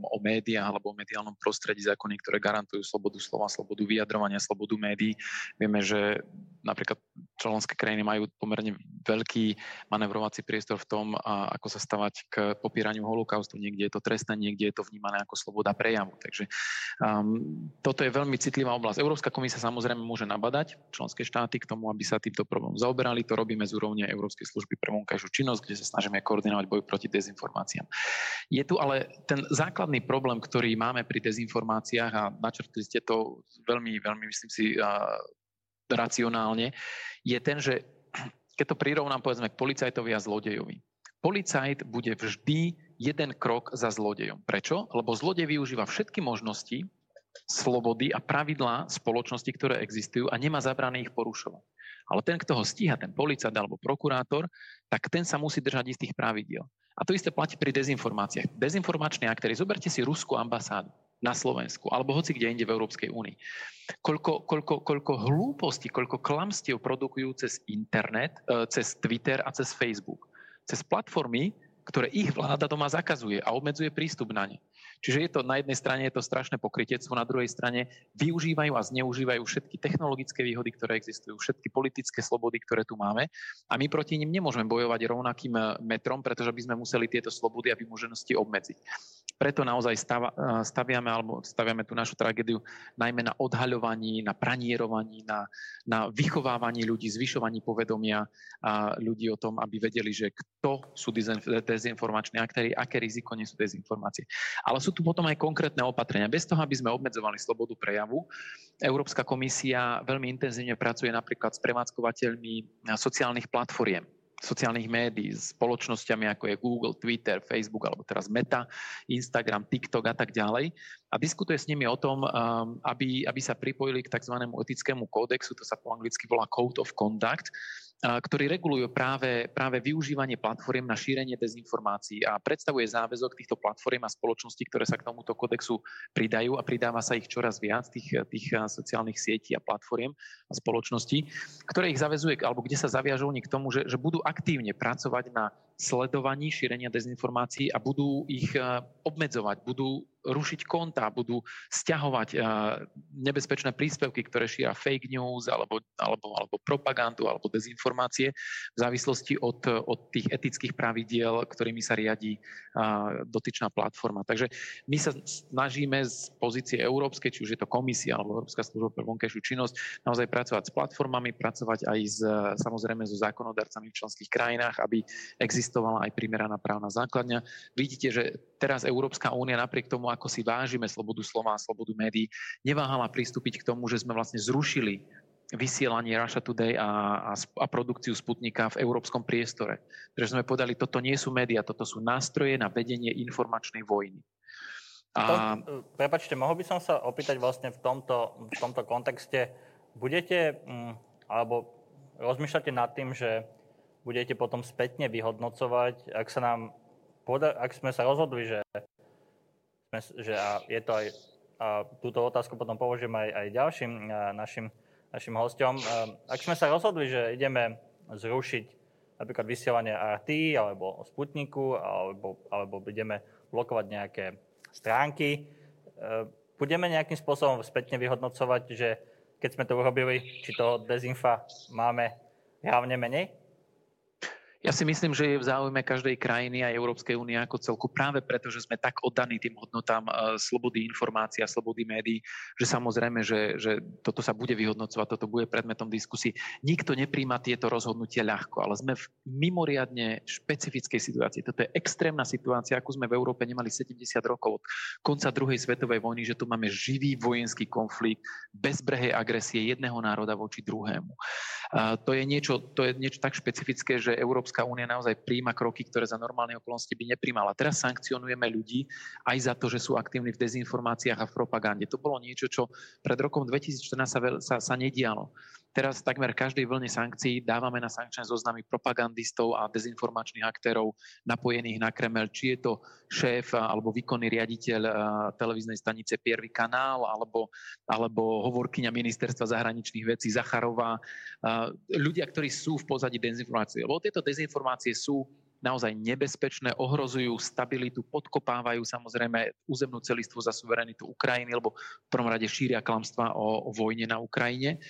o médiách alebo o mediálnom prostredí, zákony, ktoré garantujú slobodu slova, slobodu vyjadrovania, slobodu médií. Vieme, že napríklad členské krajiny majú pomerne veľký manevrovací priestor v tom, ako sa stavať k popieraniu holokaustu. Niekde je to trestné, niekde je to vnímané ako sloboda prejavu. Takže um, toto je veľmi citlivá oblasť. Európska komisia samozrejme môže nabadať členské štáty k tomu, aby sa týmto problémom zaoberali. To robíme z úrovne Európskej služby pre vonkajšiu činnosť, kde sa snažíme koordinovať boj proti dezinformáciám. Je tu ale ten základný problém, ktorý máme pri dezinformáciách a načrtli ste to veľmi, veľmi, myslím si, racionálne, je ten, že keď to prirovnám povedzme k policajtovi a zlodejovi. Policajt bude vždy jeden krok za zlodejom. Prečo? Lebo zlodej využíva všetky možnosti, slobody a pravidlá spoločnosti, ktoré existujú a nemá zabrané ich porušovať. Ale ten, kto ho stíha, ten policajt alebo prokurátor, tak ten sa musí držať istých pravidiel. A to isté platí pri dezinformáciách. Dezinformačné aktéry, zoberte si ruskú ambasádu na Slovensku, alebo hoci kde inde v Európskej únii. Koľko, koľko, koľko hlúpostí, koľko klamstiev produkujú cez internet, e, cez Twitter a cez Facebook. Cez platformy, ktoré ich vláda doma zakazuje a obmedzuje prístup na ne. Čiže je to na jednej strane je to strašné pokrytectvo, na druhej strane využívajú a zneužívajú všetky technologické výhody, ktoré existujú, všetky politické slobody, ktoré tu máme a my proti nim nemôžeme bojovať rovnakým metrom, pretože by sme museli tieto slobody a vymoženosti obmedziť. Preto naozaj stava, staviame, alebo staviame tú našu tragédiu najmä na odhaľovaní, na pranierovaní, na, na vychovávaní ľudí, zvyšovaní povedomia a ľudí o tom, aby vedeli, že kto sú dezinformační aktéry, aké riziko nie sú dezinformácie. Ale sú tu potom aj konkrétne opatrenia. Bez toho, aby sme obmedzovali slobodu prejavu, Európska komisia veľmi intenzívne pracuje napríklad s prevádzkovateľmi sociálnych platformiem sociálnych médií, s spoločnosťami ako je Google, Twitter, Facebook alebo teraz Meta, Instagram, TikTok a tak ďalej a diskutuje s nimi o tom, um, aby, aby sa pripojili k tzv. etickému kódexu, to sa po anglicky volá Code of Conduct, ktorí regulujú práve, práve využívanie platform na šírenie dezinformácií a predstavuje záväzok týchto platform a spoločností, ktoré sa k tomuto kodexu pridajú a pridáva sa ich čoraz viac, tých, tých sociálnych sietí a platform a spoločností, ktoré ich zavezuje, alebo kde sa zaviažú oni k tomu, že, že budú aktívne pracovať na sledovaní šírenia dezinformácií a budú ich obmedzovať, budú rušiť konta, budú stiahovať uh, nebezpečné príspevky, ktoré šíria fake news alebo, alebo, alebo propagandu alebo dezinformácie v závislosti od, od tých etických pravidiel, ktorými sa riadí uh, dotyčná platforma. Takže my sa snažíme z pozície európskej, či už je to komisia alebo Európska služba pre vonkajšiu činnosť, naozaj pracovať s platformami, pracovať aj s, samozrejme so zákonodarcami v členských krajinách, aby existovala aj primeraná právna základňa. Vidíte, že teraz Európska únia napriek tomu, ako si vážime slobodu slova a slobodu médií, neváhala pristúpiť k tomu, že sme vlastne zrušili vysielanie Russia Today a, a, a produkciu Sputnika v európskom priestore. Pretože sme povedali, toto nie sú médiá, toto sú nástroje na vedenie informačnej vojny. A... To, prepačte, mohol by som sa opýtať vlastne v tomto, v tomto kontexte, budete, mm, alebo rozmýšľate nad tým, že budete potom spätne vyhodnocovať, ak sa nám, ak sme sa rozhodli, že že a je to aj, a túto otázku potom položím aj, aj ďalším našim, našim hostom. Ak sme sa rozhodli, že ideme zrušiť napríklad vysielanie RT alebo Sputniku, alebo, alebo ideme blokovať nejaké stránky, e, budeme nejakým spôsobom spätne vyhodnocovať, že keď sme to urobili, či toho dezinfa máme hlavne menej? Ja si myslím, že je v záujme každej krajiny a Európskej únie ako celku práve preto, že sme tak oddaní tým hodnotám uh, slobody informácií a slobody médií, že samozrejme, že, že toto sa bude vyhodnocovať, toto bude predmetom diskusí. Nikto nepríjma tieto rozhodnutia ľahko, ale sme v mimoriadne špecifickej situácii. Toto je extrémna situácia, akú sme v Európe nemali 70 rokov od konca druhej svetovej vojny, že tu máme živý vojenský konflikt, bezbrehej agresie jedného národa voči druhému. Uh, to, je niečo, to je niečo tak špecifické, že Európska Európska únia naozaj príjma kroky, ktoré za normálne okolnosti by nepríjmala. Teraz sankcionujeme ľudí aj za to, že sú aktívni v dezinformáciách a v propagande. To bolo niečo, čo pred rokom 2014 sa, sa, sa nedialo. Teraz takmer každej vlne sankcií dávame na sankčné zoznamy propagandistov a dezinformačných aktérov napojených na Kremel, či je to šéf alebo výkonný riaditeľ televíznej stanice Piervy kanál alebo, alebo hovorkyňa ministerstva zahraničných vecí Zacharová. Ľudia, ktorí sú v pozadí dezinformácie. Lebo tieto dezinformácie sú naozaj nebezpečné, ohrozujú stabilitu, podkopávajú samozrejme územnú celistvu za suverenitu Ukrajiny, lebo v prvom rade šíria klamstva o, o vojne na Ukrajine.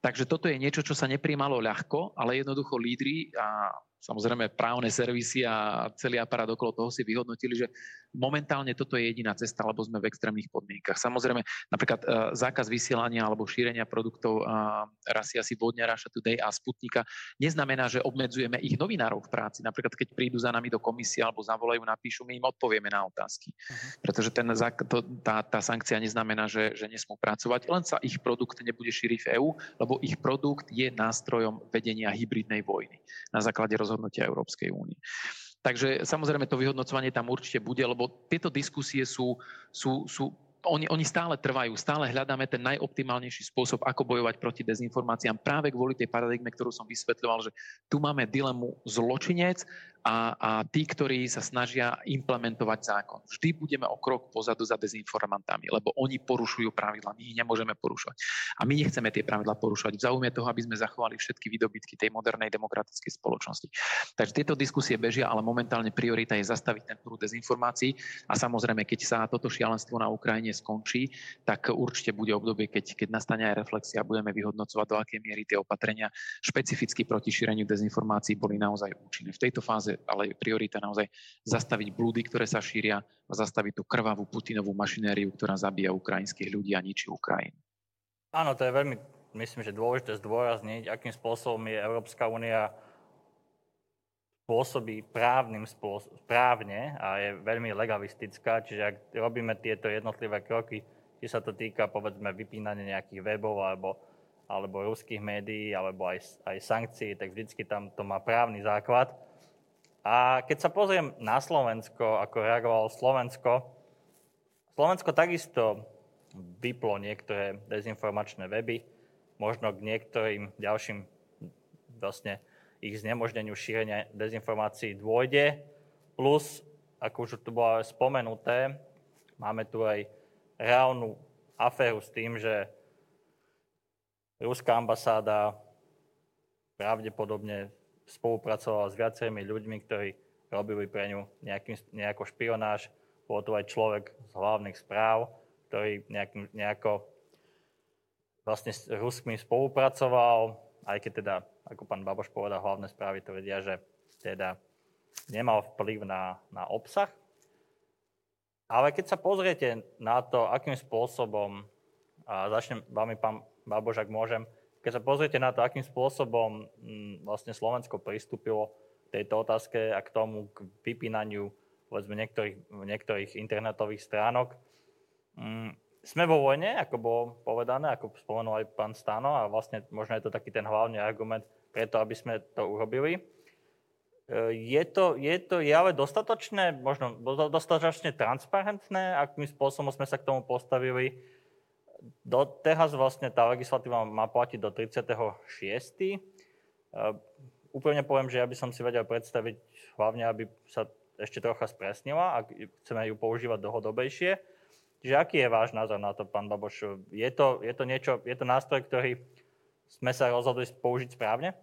Takže toto je niečo, čo sa nepríjmalo ľahko, ale jednoducho lídry a samozrejme právne servisy a celý aparát okolo toho si vyhodnotili, že momentálne toto je jediná cesta, lebo sme v extrémnych podmienkach. Samozrejme, napríklad uh, zákaz vysielania alebo šírenia produktov uh, rasy asi Vodňa, Russia Today a Sputnika neznamená, že obmedzujeme ich novinárov v práci. Napríklad, keď prídu za nami do komisie alebo zavolajú, napíšu, my im odpovieme na otázky. Uh-huh. Pretože ten, to, tá, tá sankcia neznamená, že, že nesmú pracovať, len sa ich produkt nebude šíriť v EÚ, lebo ich produkt je nástrojom vedenia hybridnej vojny na základe roz rozhodnutia Európskej únie. Takže samozrejme to vyhodnocovanie tam určite bude, lebo tieto diskusie sú, sú, sú oni, oni stále trvajú, stále hľadáme ten najoptimálnejší spôsob, ako bojovať proti dezinformáciám práve kvôli tej paradigme, ktorú som vysvetľoval, že tu máme dilemu zločinec a, a tí, ktorí sa snažia implementovať zákon. Vždy budeme o krok pozadu za dezinformantami, lebo oni porušujú pravidla, my ich nemôžeme porušovať. A my nechceme tie pravidla porušovať v záujme toho, aby sme zachovali všetky výdobytky tej modernej demokratickej spoločnosti. Takže tieto diskusie bežia, ale momentálne priorita je zastaviť ten prúd dezinformácií a samozrejme, keď sa toto šialenstvo na Ukrajine Skončí, tak určite bude obdobie, keď, keď nastane aj reflexia a budeme vyhodnocovať, do akej miery tie opatrenia špecificky proti šíreniu dezinformácií boli naozaj účinné. V tejto fáze ale je priorita naozaj zastaviť blúdy, ktoré sa šíria a zastaviť tú krvavú Putinovú mašinériu, ktorá zabíja ukrajinských ľudí a ničí Ukrajinu. Áno, to je veľmi, myslím, že dôležité zdôrazniť, akým spôsobom je Európska únia pôsobí právnym spôsob, právne a je veľmi legalistická, čiže ak robíme tieto jednotlivé kroky, či sa to týka povedzme vypínania nejakých webov alebo, alebo ruských médií alebo aj, aj sankcií, tak vždycky tam to má právny základ. A keď sa pozriem na Slovensko, ako reagovalo Slovensko, Slovensko takisto vyplo niektoré dezinformačné weby, možno k niektorým ďalším vlastne ich znemožneniu šírenia dezinformácií dôjde. Plus, ako už tu bolo spomenuté, máme tu aj reálnu aféru s tým, že ruská ambasáda pravdepodobne spolupracovala s viacerými ľuďmi, ktorí robili pre ňu nejaký, nejakú špionáž. Bol tu aj človek z hlavných správ, ktorý nejakým, nejako vlastne s Ruskmi spolupracoval, aj keď teda ako pán Baboš povedal, hlavné správy to vedia, že teda nemal vplyv na, na obsah. Ale keď sa pozriete na to, akým spôsobom, a začnem vami, pán Baboš, ak môžem, keď sa pozriete na to, akým spôsobom m, mm, vlastne Slovensko pristúpilo k tejto otázke a k tomu, k vypínaniu povedzme, niektorých, niektorých internetových stránok, m, mm, sme vo vojne, ako bolo povedané, ako spomenul aj pán Stano a vlastne možno je to taký ten hlavný argument, preto, aby sme to urobili. E, je to, je to je ale dostatočné, možno dostatočne transparentné, akým spôsobom sme sa k tomu postavili. Do, teraz vlastne tá legislatíva má platiť do 36. Uh, úplne poviem, že ja by som si vedel predstaviť hlavne, aby sa ešte trocha spresnila, ak chceme ju používať dlhodobejšie. Čiže aký je váš názor na to, pán Baboš? Je to, je to, niečo, je to nástroj, ktorý sme sa rozhodli použiť správne?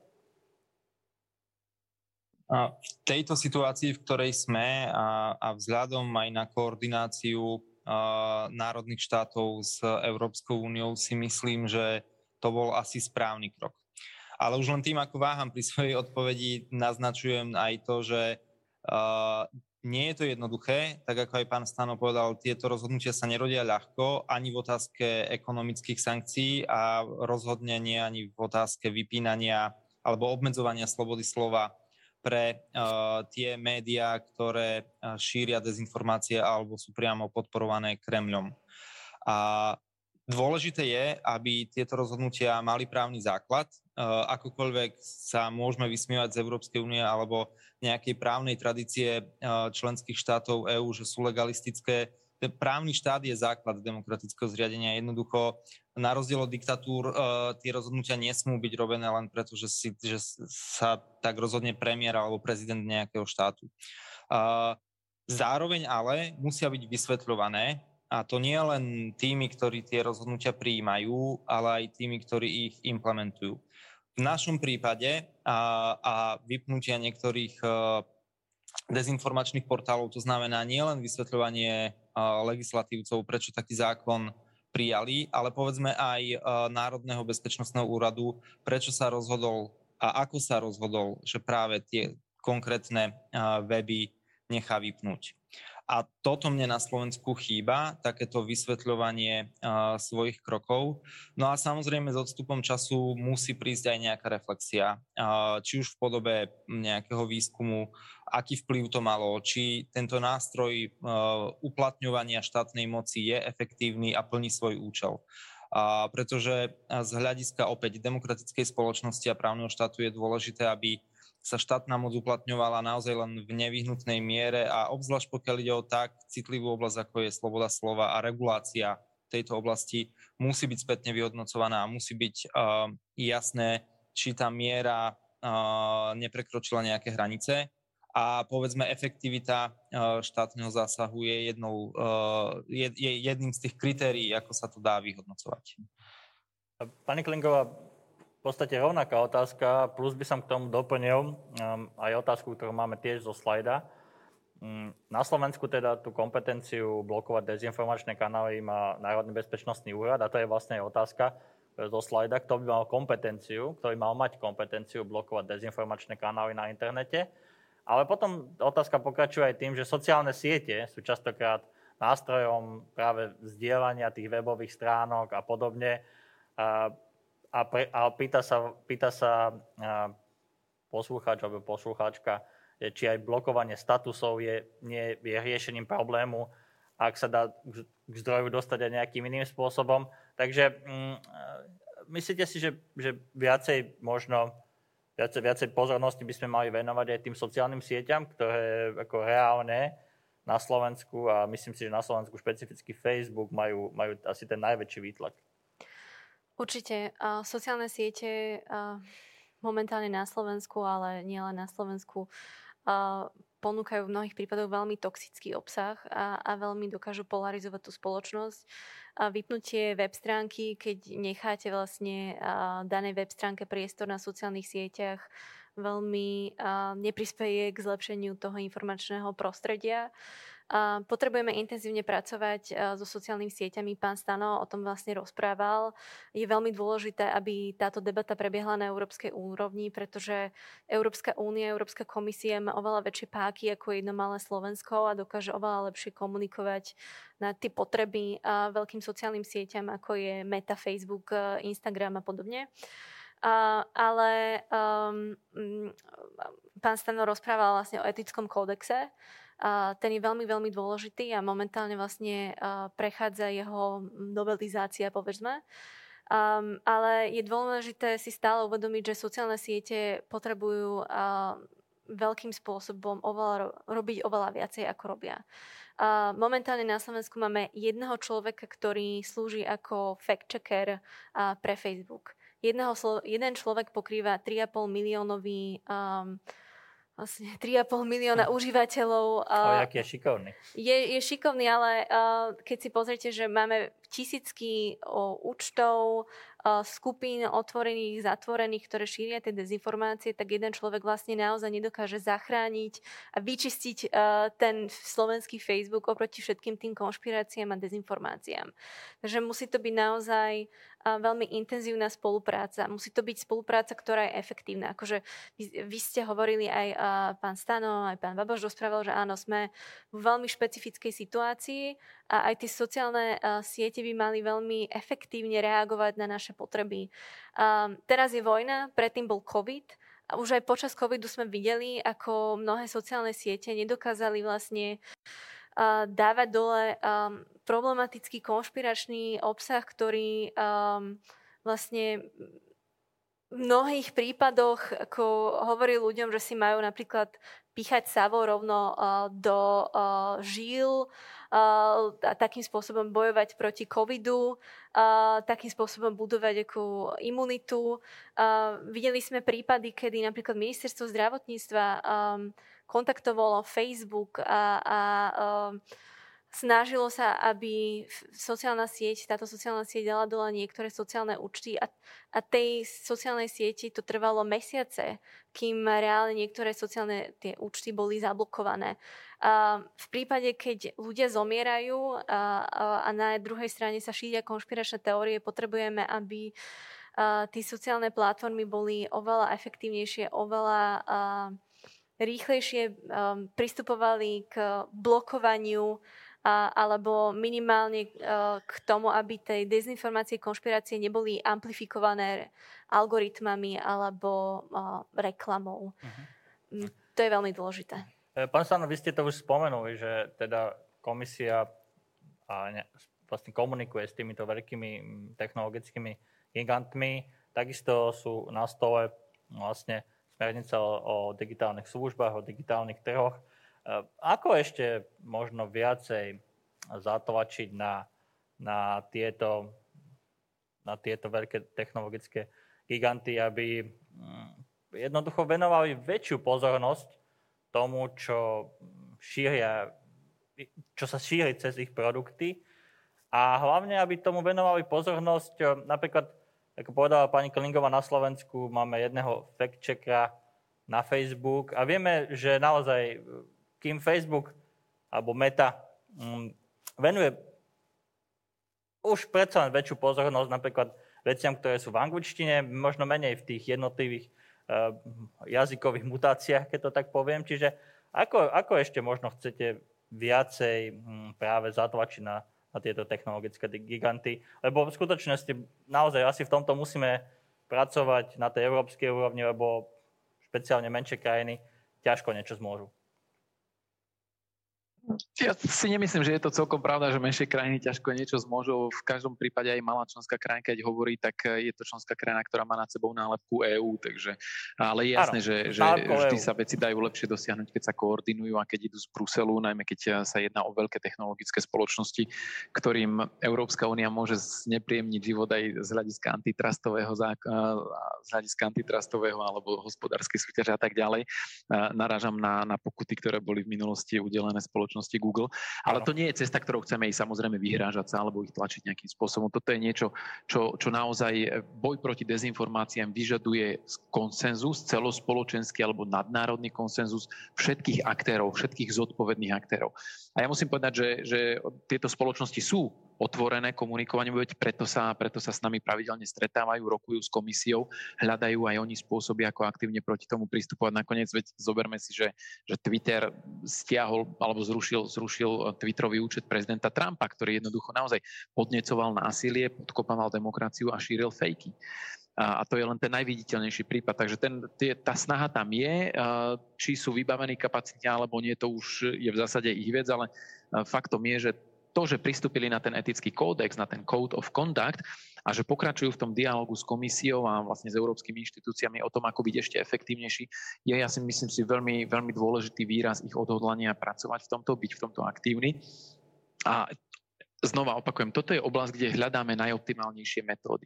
V tejto situácii, v ktorej sme a, a vzhľadom aj na koordináciu a, národných štátov s Európskou úniou si myslím, že to bol asi správny krok. Ale už len tým, ako váham pri svojej odpovedi, naznačujem aj to, že nie je to jednoduché, tak ako aj pán Stano povedal, tieto rozhodnutia sa nerodia ľahko ani v otázke ekonomických sankcií a rozhodne nie ani v otázke vypínania alebo obmedzovania slobody slova pre uh, tie médiá, ktoré uh, šíria dezinformácie alebo sú priamo podporované Kremľom. A dôležité je, aby tieto rozhodnutia mali právny základ. Uh, akokoľvek sa môžeme vysmievať z Európskej únie alebo nejakej právnej tradície eh, členských štátov EÚ, že sú legalistické. Ten právny štát je základ demokratického zriadenia. Jednoducho, na rozdiel od diktatúr, eh, tie rozhodnutia nesmú byť robené len preto, že, si, že sa tak rozhodne premiér alebo prezident nejakého štátu. Zároveň ale musia byť vysvetľované, a to nie len tými, ktorí tie rozhodnutia prijímajú, ale aj tými, ktorí ich implementujú. V našom prípade a, a vypnutia niektorých e, dezinformačných portálov, to znamená nielen vysvetľovanie e, legislatívcov, prečo taký zákon prijali, ale povedzme aj e, Národného bezpečnostného úradu, prečo sa rozhodol a ako sa rozhodol, že práve tie konkrétne weby nechá vypnúť. A toto mne na Slovensku chýba, takéto vysvetľovanie uh, svojich krokov. No a samozrejme s odstupom času musí prísť aj nejaká reflexia, uh, či už v podobe nejakého výskumu, aký vplyv to malo, či tento nástroj uh, uplatňovania štátnej moci je efektívny a plní svoj účel. A pretože z hľadiska opäť demokratickej spoločnosti a právneho štátu je dôležité, aby sa štátna moc uplatňovala naozaj len v nevyhnutnej miere a obzvlášť pokiaľ ide o tak citlivú oblasť, ako je sloboda slova a regulácia tejto oblasti, musí byť spätne vyhodnocovaná a musí byť uh, jasné, či tá miera uh, neprekročila nejaké hranice a povedzme efektivita uh, štátneho zásahu je, jednou, uh, je, je jedným z tých kritérií, ako sa to dá vyhodnocovať. Pani Klingová, podstate rovnaká otázka, plus by som k tomu doplnil um, aj otázku, ktorú máme tiež zo slajda. Mm, na Slovensku teda tú kompetenciu blokovať dezinformačné kanály má Národný bezpečnostný úrad a to je vlastne otázka zo slajda, kto by mal kompetenciu, kto by mal mať kompetenciu blokovať dezinformačné kanály na internete. Ale potom otázka pokračuje aj tým, že sociálne siete sú častokrát nástrojom práve vzdielania tých webových stránok a podobne. A, pre, a pýta sa, pýta sa poslucháč alebo poslucháčka, či aj blokovanie statusov je, nie je riešením problému, ak sa dá k zdroju dostať aj nejakým iným spôsobom. Takže mm, myslíte si, že, že viacej možno viacej, viacej pozornosti by sme mali venovať aj tým sociálnym sieťam, ktoré ako reálne na Slovensku a myslím si, že na Slovensku špecificky Facebook majú, majú asi ten najväčší výtlak. Určite. Uh, sociálne siete uh, momentálne na Slovensku, ale nielen na Slovensku, ponúkajú v mnohých prípadoch veľmi toxický obsah a, a veľmi dokážu polarizovať tú spoločnosť. A vypnutie web stránky, keď necháte vlastne danej web stránke priestor na sociálnych sieťach, veľmi neprispieje k zlepšeniu toho informačného prostredia. Potrebujeme intenzívne pracovať so sociálnymi sieťami. Pán Stano o tom vlastne rozprával. Je veľmi dôležité, aby táto debata prebiehla na európskej úrovni, pretože Európska únia, Európska komisia má oveľa väčšie páky ako jedno malé Slovensko a dokáže oveľa lepšie komunikovať na tie potreby veľkým sociálnym sieťam, ako je Meta, Facebook, Instagram a podobne. Uh, ale um, pán Stano rozprával vlastne o etickom kódexe ten je veľmi, veľmi dôležitý a momentálne vlastne prechádza jeho novelizácia, povedzme. Um, ale je dôležité si stále uvedomiť, že sociálne siete potrebujú uh, veľkým spôsobom oveľa, robiť oveľa viacej, ako robia. Uh, momentálne na Slovensku máme jedného človeka, ktorý slúži ako fact-checker uh, pre Facebook. Jedného, jeden človek pokrýva 3,5 miliónový um, vlastne 3,5 milióna mm. užívateľov. O, jaký je šikovný. Je, je šikovný, ale uh, keď si pozrite, že máme tisícky účtov, skupín otvorených, zatvorených, ktoré šíria tie dezinformácie, tak jeden človek vlastne naozaj nedokáže zachrániť a vyčistiť ten slovenský Facebook oproti všetkým tým konšpiráciám a dezinformáciám. Takže musí to byť naozaj veľmi intenzívna spolupráca. Musí to byť spolupráca, ktorá je efektívna. Akože vy, vy ste hovorili aj pán Stano, aj pán Baboš rozprával, že áno, sme v veľmi špecifickej situácii a aj tie sociálne siete by mali veľmi efektívne reagovať na naše potreby. Teraz je vojna, predtým bol COVID a už aj počas covidu sme videli, ako mnohé sociálne siete nedokázali vlastne dávať dole problematický konšpiračný obsah, ktorý vlastne v mnohých prípadoch ako hovorí ľuďom, že si majú napríklad píchať savo rovno uh, do uh, žíl, a takým spôsobom bojovať proti covidu, takým spôsobom budovať akú imunitu. Videli sme prípady, kedy napríklad ministerstvo zdravotníctva kontaktovalo Facebook a, a snažilo sa, aby sociálna sieť, táto sociálna sieť dala dole niektoré sociálne účty a, a tej sociálnej sieti to trvalo mesiace, kým reálne niektoré sociálne tie účty boli zablokované. A v prípade, keď ľudia zomierajú a, a, na druhej strane sa šíria konšpiračné teórie, potrebujeme, aby tí sociálne platformy boli oveľa efektívnejšie, oveľa a, rýchlejšie a, pristupovali k blokovaniu a, alebo minimálne a, k tomu, aby tej dezinformácie, konšpirácie neboli amplifikované algoritmami alebo a, reklamou. Uh-huh. To je veľmi dôležité. E, pán Stano, vy ste to už spomenuli, že teda komisia a ne, vlastne komunikuje s týmito veľkými technologickými gigantmi. Takisto sú na stole vlastne smernica o, o digitálnych službách, o digitálnych trhoch. Ehm, ako ešte možno viacej zatlačiť na, na, tieto, na tieto veľké technologické giganty, aby mm, jednoducho venovali väčšiu pozornosť tomu, čo šíria, čo sa šíri cez ich produkty a hlavne, aby tomu venovali pozornosť, ehm, napríklad, ako povedala pani Klingová na Slovensku, máme jedného fact-checkera na Facebook a vieme, že naozaj kým Facebook alebo Meta um, venuje už predsa len väčšiu pozornosť napríklad veciam, ktoré sú v angličtine, možno menej v tých jednotlivých uh, jazykových mutáciách, keď to tak poviem. Čiže ako, ako ešte možno chcete viacej um, práve zatlačiť na, na tieto technologické giganty? Lebo v skutočnosti naozaj asi v tomto musíme pracovať na tej európskej úrovni, lebo špeciálne menšie krajiny ťažko niečo zmôžu. Ja si nemyslím, že je to celkom pravda, že menšie krajiny ťažko niečo zmôžu. V každom prípade aj malá členská krajina, keď hovorí, tak je to členská krajina, ktorá má nad sebou nálepku EÚ. Takže, ale je jasné, že, že vždy sa veci dajú lepšie dosiahnuť, keď sa koordinujú a keď idú z Bruselu, najmä keď sa jedná o veľké technologické spoločnosti, ktorým Európska únia môže znepríjemniť život aj z hľadiska antitrustového, z hľadiska antitrustového alebo hospodárskej súťaže a tak ďalej. Narážam na, na pokuty, ktoré boli v minulosti udelené spoločnosti spoločnosti Google. Ale to nie je cesta, ktorou chceme ich samozrejme vyhrážať sa alebo ich tlačiť nejakým spôsobom. Toto je niečo, čo, čo naozaj boj proti dezinformáciám vyžaduje konsenzus, celospoločenský alebo nadnárodný konsenzus všetkých aktérov, všetkých zodpovedných aktérov. A ja musím povedať, že, že tieto spoločnosti sú otvorené komunikovanie, veď preto sa, preto sa s nami pravidelne stretávajú, rokujú s komisiou, hľadajú aj oni spôsoby, ako aktívne proti tomu pristupovať. Nakoniec, veď zoberme si, že, že Twitter stiahol alebo zrušil, zrušil Twitterový účet prezidenta Trumpa, ktorý jednoducho naozaj podnecoval násilie, podkopával demokraciu a šíril fejky. A, to je len ten najviditeľnejší prípad. Takže ten, tie, tá snaha tam je, či sú vybavení kapacitne alebo nie, to už je v zásade ich vec, ale faktom je, že to, že pristúpili na ten etický kódex, na ten Code of Conduct a že pokračujú v tom dialogu s komisiou a vlastne s európskymi inštitúciami o tom, ako byť ešte efektívnejší, je, ja si myslím si, veľmi, veľmi dôležitý výraz ich odhodlania pracovať v tomto, byť v tomto aktívny. A znova opakujem, toto je oblasť, kde hľadáme najoptimálnejšie metódy.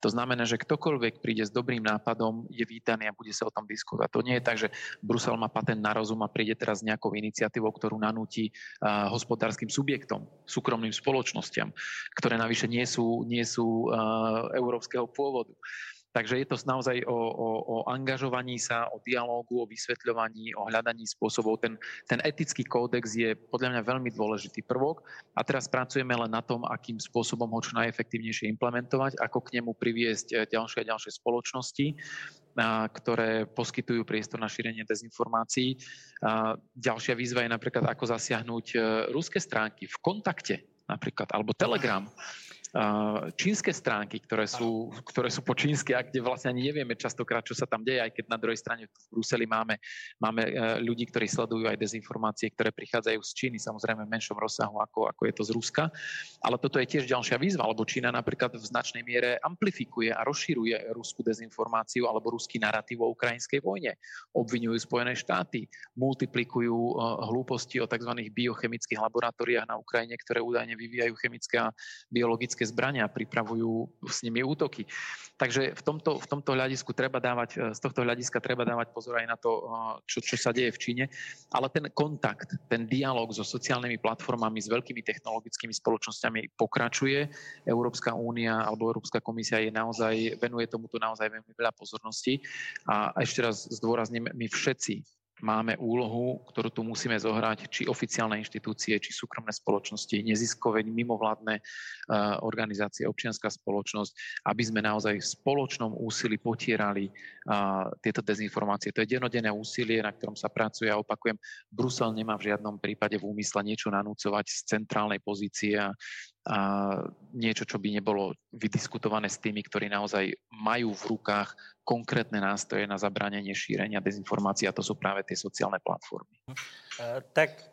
To znamená, že ktokoľvek príde s dobrým nápadom, je vítaný a bude sa o tom diskutovať. To nie je tak, že Brusel má patent na rozum a príde teraz s nejakou iniciatívou, ktorú nanúti uh, hospodárskym subjektom, súkromným spoločnosťam, ktoré navyše nie sú, nie sú uh, európskeho pôvodu. Takže je to naozaj o, o, o angažovaní sa, o dialógu, o vysvetľovaní, o hľadaní spôsobov. Ten, ten etický kódex je podľa mňa veľmi dôležitý prvok a teraz pracujeme len na tom, akým spôsobom ho čo najefektívnejšie implementovať, ako k nemu priviesť eh, ďalšie a ďalšie spoločnosti, ktoré poskytujú priestor na šírenie dezinformácií. Ďalšia výzva je napríklad, ako zasiahnuť eh, ruské stránky v kontakte napríklad, alebo Telegram čínske stránky, ktoré sú, ktoré sú po čínsky a kde vlastne ani nevieme častokrát, čo sa tam deje, aj keď na druhej strane v Bruseli máme, máme e, ľudí, ktorí sledujú aj dezinformácie, ktoré prichádzajú z Číny, samozrejme v menšom rozsahu, ako, ako je to z Ruska. Ale toto je tiež ďalšia výzva, lebo Čína napríklad v značnej miere amplifikuje a rozširuje ruskú dezinformáciu alebo ruský narratív o ukrajinskej vojne. Obvinujú Spojené štáty, multiplikujú e, hlúposti o tzv. biochemických laboratóriách na Ukrajine, ktoré údajne vyvíjajú chemické a biologické zbrania a pripravujú s nimi útoky. Takže v tomto, v tomto hľadisku treba dávať, z tohto hľadiska treba dávať pozor aj na to, čo, čo sa deje v Číne, ale ten kontakt, ten dialog so sociálnymi platformami, s veľkými technologickými spoločnosťami pokračuje. Európska únia alebo Európska komisia je naozaj, venuje tomuto naozaj veľmi veľa pozornosti. A ešte raz zdôrazním, my všetci máme úlohu, ktorú tu musíme zohrať, či oficiálne inštitúcie, či súkromné spoločnosti, neziskové, mimovládne eh, organizácie, občianská spoločnosť, aby sme naozaj v spoločnom úsilí potierali eh, tieto dezinformácie. To je denodenné úsilie, na ktorom sa pracuje a opakujem, Brusel nemá v žiadnom prípade v úmysle niečo nanúcovať z centrálnej pozície a niečo, čo by nebolo vydiskutované s tými, ktorí naozaj majú v rukách konkrétne nástroje na zabránenie šírenia dezinformácií a to sú práve tie sociálne platformy. E, tak,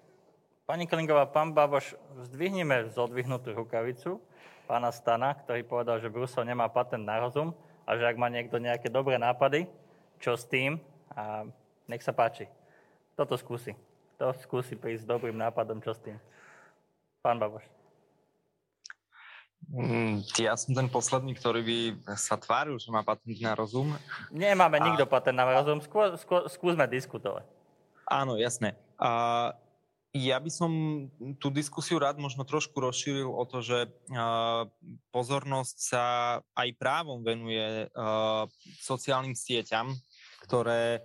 pani Klingová, pán Baboš, zdvihneme zodvihnutú rukavicu pána Stana, ktorý povedal, že Brusel nemá patent na rozum a že ak má niekto nejaké dobré nápady, čo s tým, a nech sa páči. Toto skúsi. To skúsi prísť s dobrým nápadom, čo s tým. Pán Baboš. Mm, ja som ten posledný, ktorý by sa tváril, že má patent na rozum. Nemáme a... nikto patent na rozum, skô, skô, skúsme diskutovať. Áno, jasné. A ja by som tú diskusiu rád možno trošku rozšíril o to, že pozornosť sa aj právom venuje sociálnym sieťam, ktoré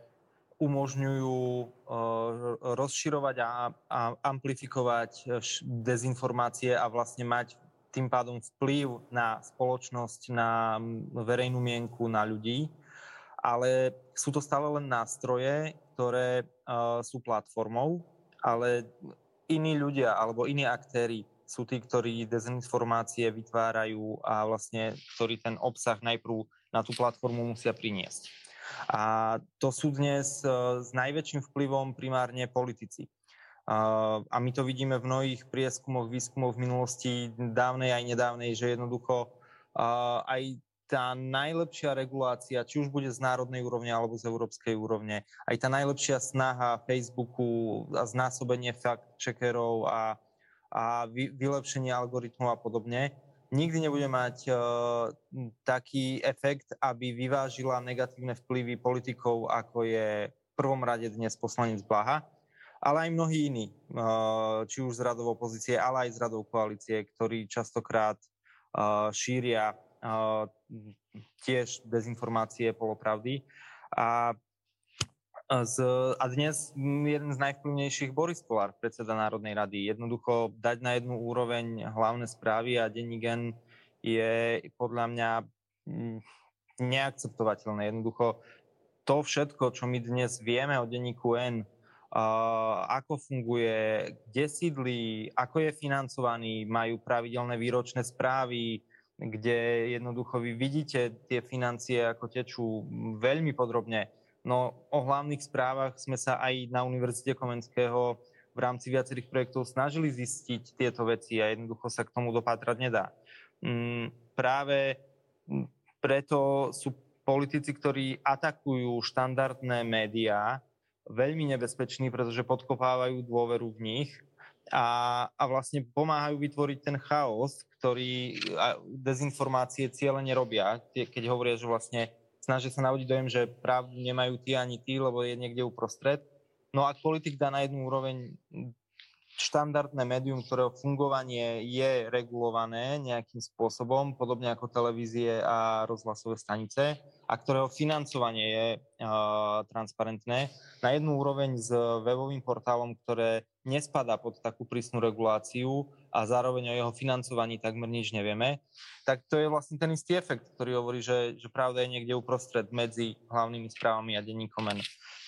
umožňujú rozširovať a amplifikovať dezinformácie a vlastne mať tým pádom vplyv na spoločnosť, na verejnú mienku, na ľudí. Ale sú to stále len nástroje, ktoré sú platformou, ale iní ľudia alebo iní aktéry sú tí, ktorí dezinformácie vytvárajú a vlastne ktorí ten obsah najprv na tú platformu musia priniesť. A to sú dnes e, s najväčším vplyvom primárne politici. A my to vidíme v mnohých prieskumoch, výskumoch v minulosti, dávnej aj nedávnej, že jednoducho aj tá najlepšia regulácia, či už bude z národnej úrovne alebo z európskej úrovne, aj tá najlepšia snaha Facebooku a znásobenie fact-checkerov a, a vylepšenie algoritmov a podobne, nikdy nebude mať uh, taký efekt, aby vyvážila negatívne vplyvy politikov, ako je v prvom rade dnes poslanec Blaha, ale aj mnohí iní, uh, či už z radov opozície, ale aj z radov koalície, ktorí častokrát uh, šíria tiež dezinformácie, polopravdy. A z, a dnes jeden z najvplyvnejších Boris Kolár, predseda Národnej rady. Jednoducho dať na jednu úroveň hlavné správy a denní gen je podľa mňa mm, neakceptovateľné. Jednoducho to všetko, čo my dnes vieme o denníku N, ako funguje, kde sídli, ako je financovaný, majú pravidelné výročné správy, kde jednoducho vy vidíte tie financie, ako tečú veľmi podrobne No o hlavných správach sme sa aj na Univerzite Komenského v rámci viacerých projektov snažili zistiť tieto veci a jednoducho sa k tomu dopátrať nedá. Mm, práve preto sú politici, ktorí atakujú štandardné médiá, veľmi nebezpeční, pretože podkopávajú dôveru v nich a, a vlastne pomáhajú vytvoriť ten chaos, ktorý dezinformácie cieľene robia, keď hovoria, že vlastne snažia sa navodiť dojem, že pravdu nemajú tí ani tí, lebo je niekde uprostred. No ak politik dá na jednu úroveň štandardné médium, ktorého fungovanie je regulované nejakým spôsobom, podobne ako televízie a rozhlasové stanice, a ktorého financovanie je uh, transparentné, na jednu úroveň s webovým portálom, ktoré nespadá pod takú prísnu reguláciu a zároveň o jeho financovaní takmer nič nevieme, tak to je vlastne ten istý efekt, ktorý hovorí, že, že pravda je niekde uprostred medzi hlavnými správami a denníkom.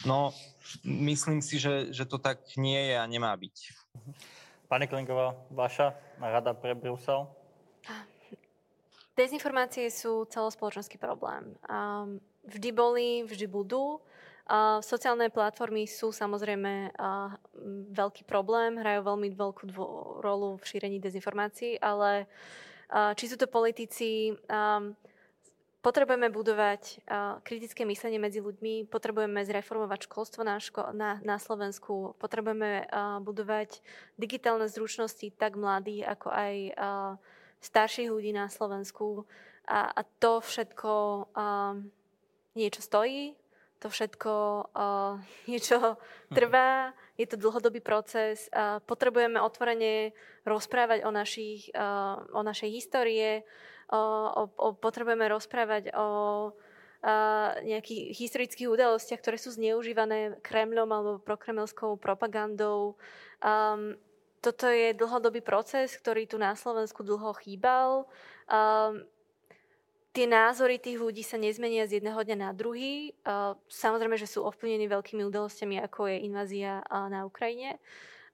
No, myslím si, že, že to tak nie je a nemá byť. Pani Klinková, vaša rada pre Brusel? Dezinformácie sú celospoločenský problém. Vždy boli, vždy budú. Uh, sociálne platformy sú samozrejme uh, veľký problém, hrajú veľmi veľkú dvo- rolu v šírení dezinformácií, ale uh, či sú to politici, um, potrebujeme budovať uh, kritické myslenie medzi ľuďmi, potrebujeme zreformovať školstvo na, ško- na, na Slovensku, potrebujeme uh, budovať digitálne zručnosti tak mladých, ako aj uh, starších ľudí na Slovensku. A, a to všetko niečo stojí, to všetko uh, niečo trvá, je to dlhodobý proces. Uh, potrebujeme otvorene rozprávať o, našich, uh, o našej histórie, uh, o, o, potrebujeme rozprávať o uh, nejakých historických udalostiach, ktoré sú zneužívané Kremľom alebo prokremelskou propagandou. Um, toto je dlhodobý proces, ktorý tu na Slovensku dlho chýbal. Um, tie názory tých ľudí sa nezmenia z jedného dňa na druhý. Samozrejme, že sú ovplyvnení veľkými udalostiami, ako je invázia na Ukrajine,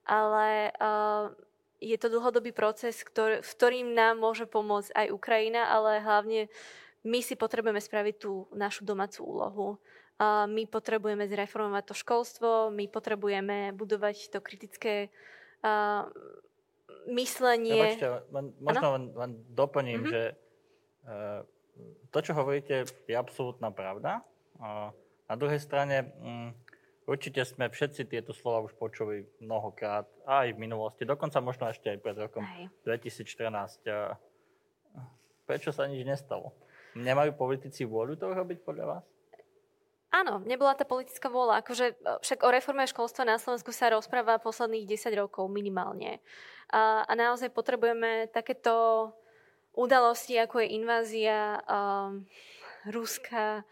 ale je to dlhodobý proces, ktorý, v ktorým nám môže pomôcť aj Ukrajina, ale hlavne my si potrebujeme spraviť tú našu domácu úlohu. My potrebujeme zreformovať to školstvo, my potrebujeme budovať to kritické myslenie. Prepačte, možno len, len doplním, mm-hmm. že to, čo hovoríte, je absolútna pravda. Na druhej strane, mm, určite sme všetci tieto slova už počuli mnohokrát, aj v minulosti, dokonca možno ešte aj pred rokom aj. 2014. Prečo sa nič nestalo? Nemajú politici vôľu to robiť podľa vás? Áno, nebola tá politická vôľa. Akože, e, však o reforme školstva na Slovensku sa rozpráva posledných 10 rokov minimálne. A, a naozaj potrebujeme takéto udalosti, ako je invázia um, Ruska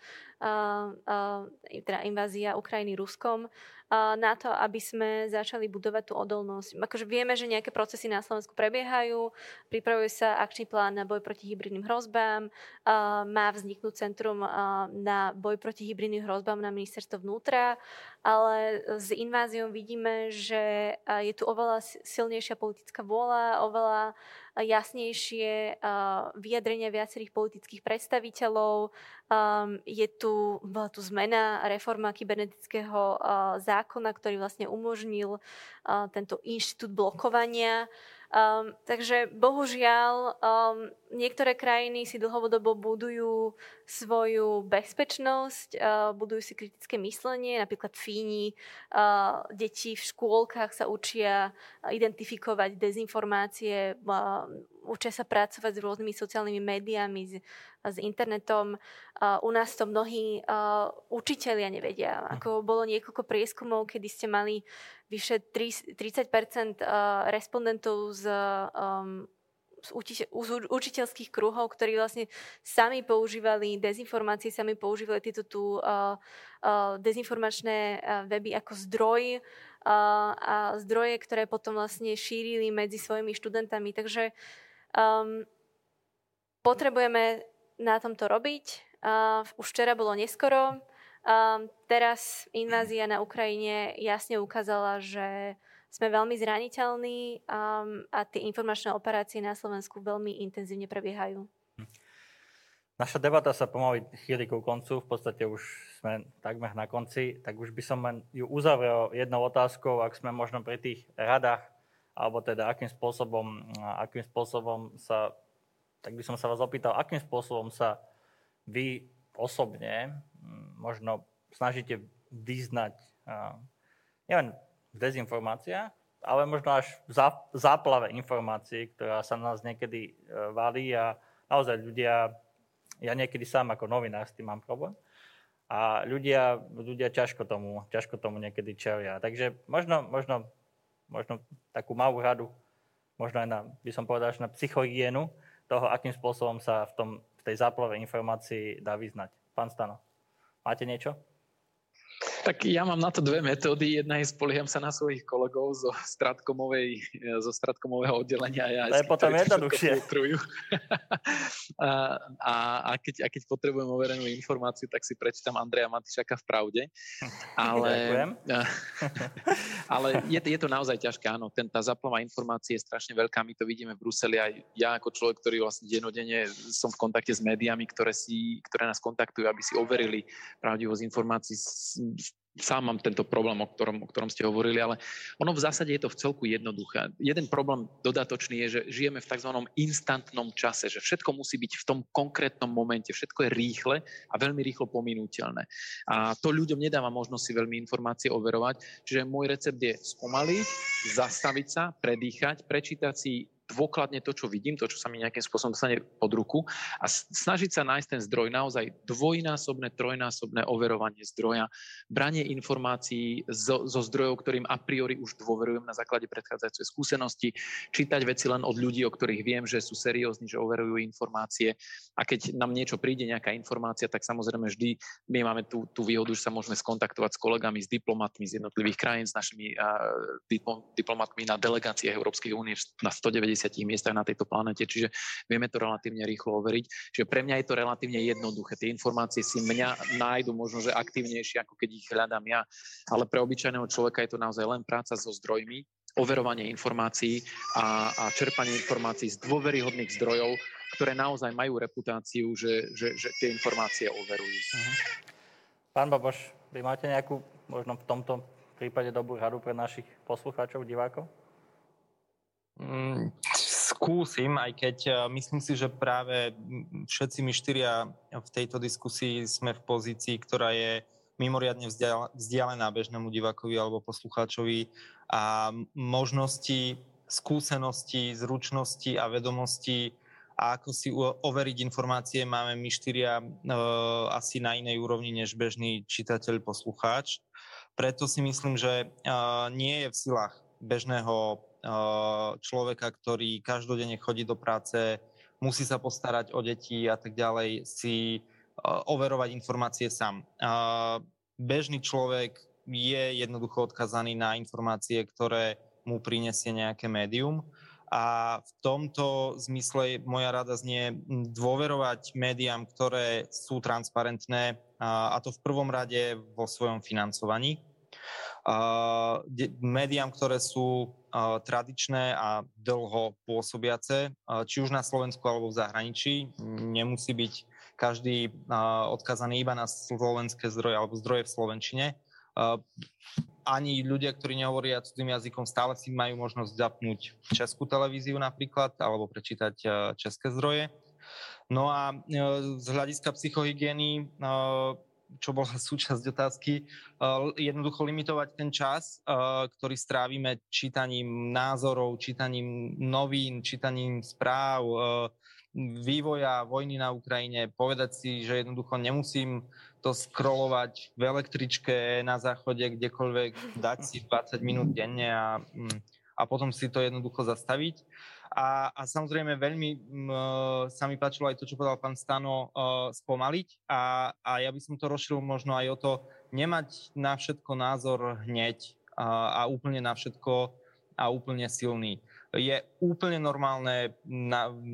teda invázia Ukrajiny Ruskom, na to, aby sme začali budovať tú odolnosť. Akože vieme, že nejaké procesy na Slovensku prebiehajú, pripravuje sa akčný plán na boj proti hybridným hrozbám, má vzniknúť centrum na boj proti hybridným hrozbám na ministerstvo vnútra, ale s inváziou vidíme, že je tu oveľa silnejšia politická vôľa, oveľa jasnejšie vyjadrenia viacerých politických predstaviteľov. Je tu, bola tu zmena, reforma kybernetického zákona, ktorý vlastne umožnil tento inštitút blokovania. Um, takže bohužiaľ um, niektoré krajiny si dlhodobo budujú svoju bezpečnosť, uh, budujú si kritické myslenie, napríklad Fíni, uh, deti v škôlkach sa učia identifikovať dezinformácie, uh, učia sa pracovať s rôznymi sociálnymi médiami, s, s internetom. U nás to mnohí učitelia nevedia. Hm. Ako bolo niekoľko prieskumov, kedy ste mali vyše 30 respondentov z, um, z, uči- z učiteľských kruhov, ktorí vlastne sami používali dezinformácie, sami používali tieto tu uh, uh, dezinformačné weby ako zdroj uh, a zdroje, ktoré potom vlastne šírili medzi svojimi študentami. Takže um, potrebujeme na tomto robiť. Uh, už včera bolo neskoro. Um, teraz invázia na Ukrajine jasne ukázala, že sme veľmi zraniteľní um, a tie informačné operácie na Slovensku veľmi intenzívne prebiehajú. Naša debata sa pomaly chýli ku koncu, v podstate už sme takmer na konci, tak už by som len ju uzavrel jednou otázkou, ak sme možno pri tých radách, alebo teda akým spôsobom, akým spôsobom sa, tak by som sa vás opýtal, akým spôsobom sa vy osobne možno snažíte vyznať nielen v dezinformáciách, ale možno až v záplave informácií, ktorá sa na nás niekedy e, valí a naozaj ľudia, ja niekedy sám ako novinár s tým mám problém, a ľudia, ľudia ťažko, tomu, ťažko tomu niekedy čelia. Takže možno, možno, možno takú malú radu, možno aj na, by som povedal, na psychohygienu toho, akým spôsobom sa v, tom, v tej záplave informácií dá vyznať. Pán Stano. Máte niečo? Tak ja mám na to dve metódy. Jedna je spolieham sa na svojich kolegov zo, stratkomovej, zo stratkomového oddelenia. Ja, to je potom jednoduchšie. a, a, a, keď, a keď potrebujem overenú informáciu, tak si prečítam Andreja Matišaka v Pravde. Ale, ale je, je to naozaj ťažké, áno. Ten, tá zaplava informácie je strašne veľká. My to vidíme v Bruseli. Aj ja ako človek, ktorý vlastne denodene som v kontakte s médiami, ktoré, si, ktoré nás kontaktujú, aby si overili pravdivosť informácií sám mám tento problém, o ktorom, o ktorom ste hovorili, ale ono v zásade je to v celku jednoduché. Jeden problém dodatočný je, že žijeme v tzv. instantnom čase, že všetko musí byť v tom konkrétnom momente, všetko je rýchle a veľmi rýchlo pominúteľné. A to ľuďom nedáva možnosť si veľmi informácie overovať, čiže môj recept je spomaliť, zastaviť sa, predýchať, prečítať si dôkladne to, čo vidím, to, čo sa mi nejakým spôsobom dostane pod ruku a snažiť sa nájsť ten zdroj, naozaj dvojnásobné, trojnásobné overovanie zdroja, branie informácií zo, zo zdrojov, ktorým a priori už dôverujem na základe predchádzajúcej skúsenosti, čítať veci len od ľudí, o ktorých viem, že sú seriózni, že overujú informácie a keď nám niečo príde, nejaká informácia, tak samozrejme vždy my máme tú, tú výhodu, že sa môžeme skontaktovať s kolegami, s diplomatmi z jednotlivých krajín, s našimi uh, diplomatmi na delegáciách Európskej únie na 190 50 miestach na tejto planete, čiže vieme to relatívne rýchlo overiť. Čiže pre mňa je to relatívne jednoduché. Tie informácie si mňa nájdu možno, že aktivnejšie, ako keď ich hľadám ja, ale pre obyčajného človeka je to naozaj len práca so zdrojmi, overovanie informácií a, a čerpanie informácií z dôveryhodných zdrojov, ktoré naozaj majú reputáciu, že, že, že tie informácie overujú. Uh-huh. Pán Baboš, vy máte nejakú, možno v tomto prípade dobrú radu pre našich poslucháčov, divákov? Mm, skúsim, aj keď e, myslím si, že práve všetci my štyria v tejto diskusii sme v pozícii, ktorá je mimoriadne vzdialená bežnému divákovi alebo poslucháčovi a možnosti, skúsenosti, zručnosti a vedomosti a ako si overiť informácie máme my štyria e, asi na inej úrovni než bežný čitateľ, poslucháč. Preto si myslím, že e, nie je v silách bežného človeka, ktorý každodenne chodí do práce, musí sa postarať o deti a tak ďalej, si overovať informácie sám. Bežný človek je jednoducho odkazaný na informácie, ktoré mu prinesie nejaké médium. A v tomto zmysle moja rada znie dôverovať médiám, ktoré sú transparentné, a to v prvom rade vo svojom financovaní. Médiám, ktoré sú tradičné a dlho pôsobiace, či už na Slovensku alebo v zahraničí, nemusí byť každý odkazaný iba na slovenské zdroje alebo zdroje v Slovenčine. Ani ľudia, ktorí nehovoria cudzým jazykom, stále si majú možnosť zapnúť českú televíziu napríklad, alebo prečítať české zdroje. No a z hľadiska psychohygieny, čo bola súčasť otázky, jednoducho limitovať ten čas, ktorý strávime čítaním názorov, čítaním novín, čítaním správ, vývoja vojny na Ukrajine, povedať si, že jednoducho nemusím to scrollovať v električke na záchode, kdekoľvek, dať si 20 minút denne a, mm, a potom si to jednoducho zastaviť. A, a samozrejme veľmi m, e, sa mi páčilo aj to, čo povedal pán Stano, uh, spomaliť. A, a ja by som to rozšil možno aj o to, nemať na všetko názor hneď a, a úplne na všetko a úplne silný. Je úplne normálne,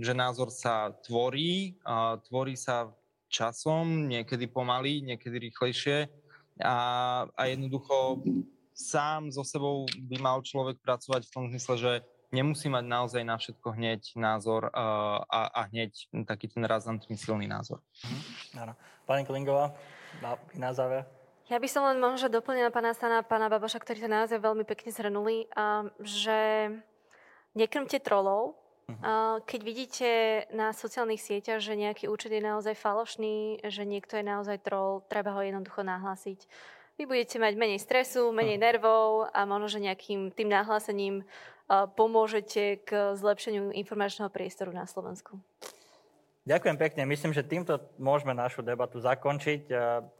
že názor sa tvorí, a tvorí sa časom, niekedy pomaly, niekedy rýchlejšie. A, a jednoducho sám so sebou by mal človek pracovať v tom zmysle, že nemusí mať naozaj na všetko hneď názor a, a, a hneď taký ten razantný silný názor. Mhm, áno. Pani Klingová, na, na záver. Ja by som len možno doplnila pána Stana, pána Baboša, ktorí sa naozaj veľmi pekne zhrnuli, že nekrmte trolov. Uh-huh. Keď vidíte na sociálnych sieťach, že nejaký účet je naozaj falošný, že niekto je naozaj troll, treba ho jednoducho nahlásiť. Vy budete mať menej stresu, menej uh-huh. nervov a možno, že nejakým tým nahlásením pomôžete k zlepšeniu informačného priestoru na Slovensku. Ďakujem pekne. Myslím, že týmto môžeme našu debatu zakončiť.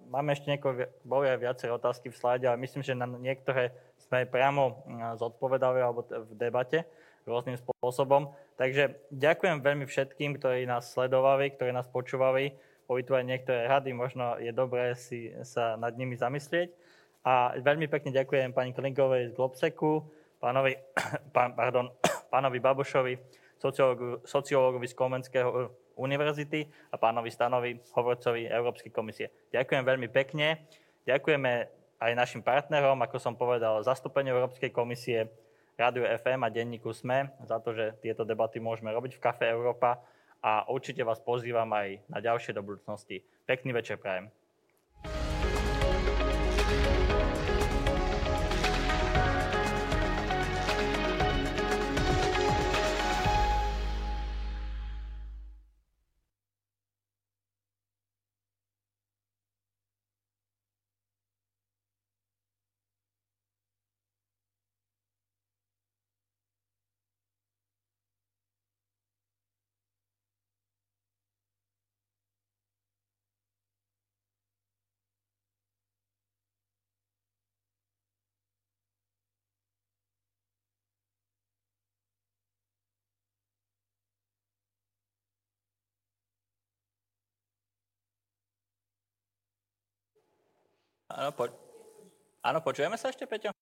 Máme ešte niekoľko, boli aj viaceré otázky v slajde, ale myslím, že na niektoré sme priamo zodpovedali alebo v debate rôznym spôsobom. Takže ďakujem veľmi všetkým, ktorí nás sledovali, ktorí nás počúvali. Boli tu aj niektoré rady, možno je dobré si sa nad nimi zamyslieť. A veľmi pekne ďakujem pani Klinkovej z Globseku, pánovi, pán, pardon, pánovi Babošovi, sociológovi z Komenského univerzity a pánovi Stanovi, hovorcovi Európskej komisie. Ďakujem veľmi pekne. Ďakujeme aj našim partnerom, ako som povedal, zastúpeniu Európskej komisie, Rádiu FM a denníku SME za to, že tieto debaty môžeme robiť v Kafe Európa a určite vás pozývam aj na ďalšie do budúcnosti. Pekný večer prajem. Áno, po... Počujeme sa ešte, Peťo?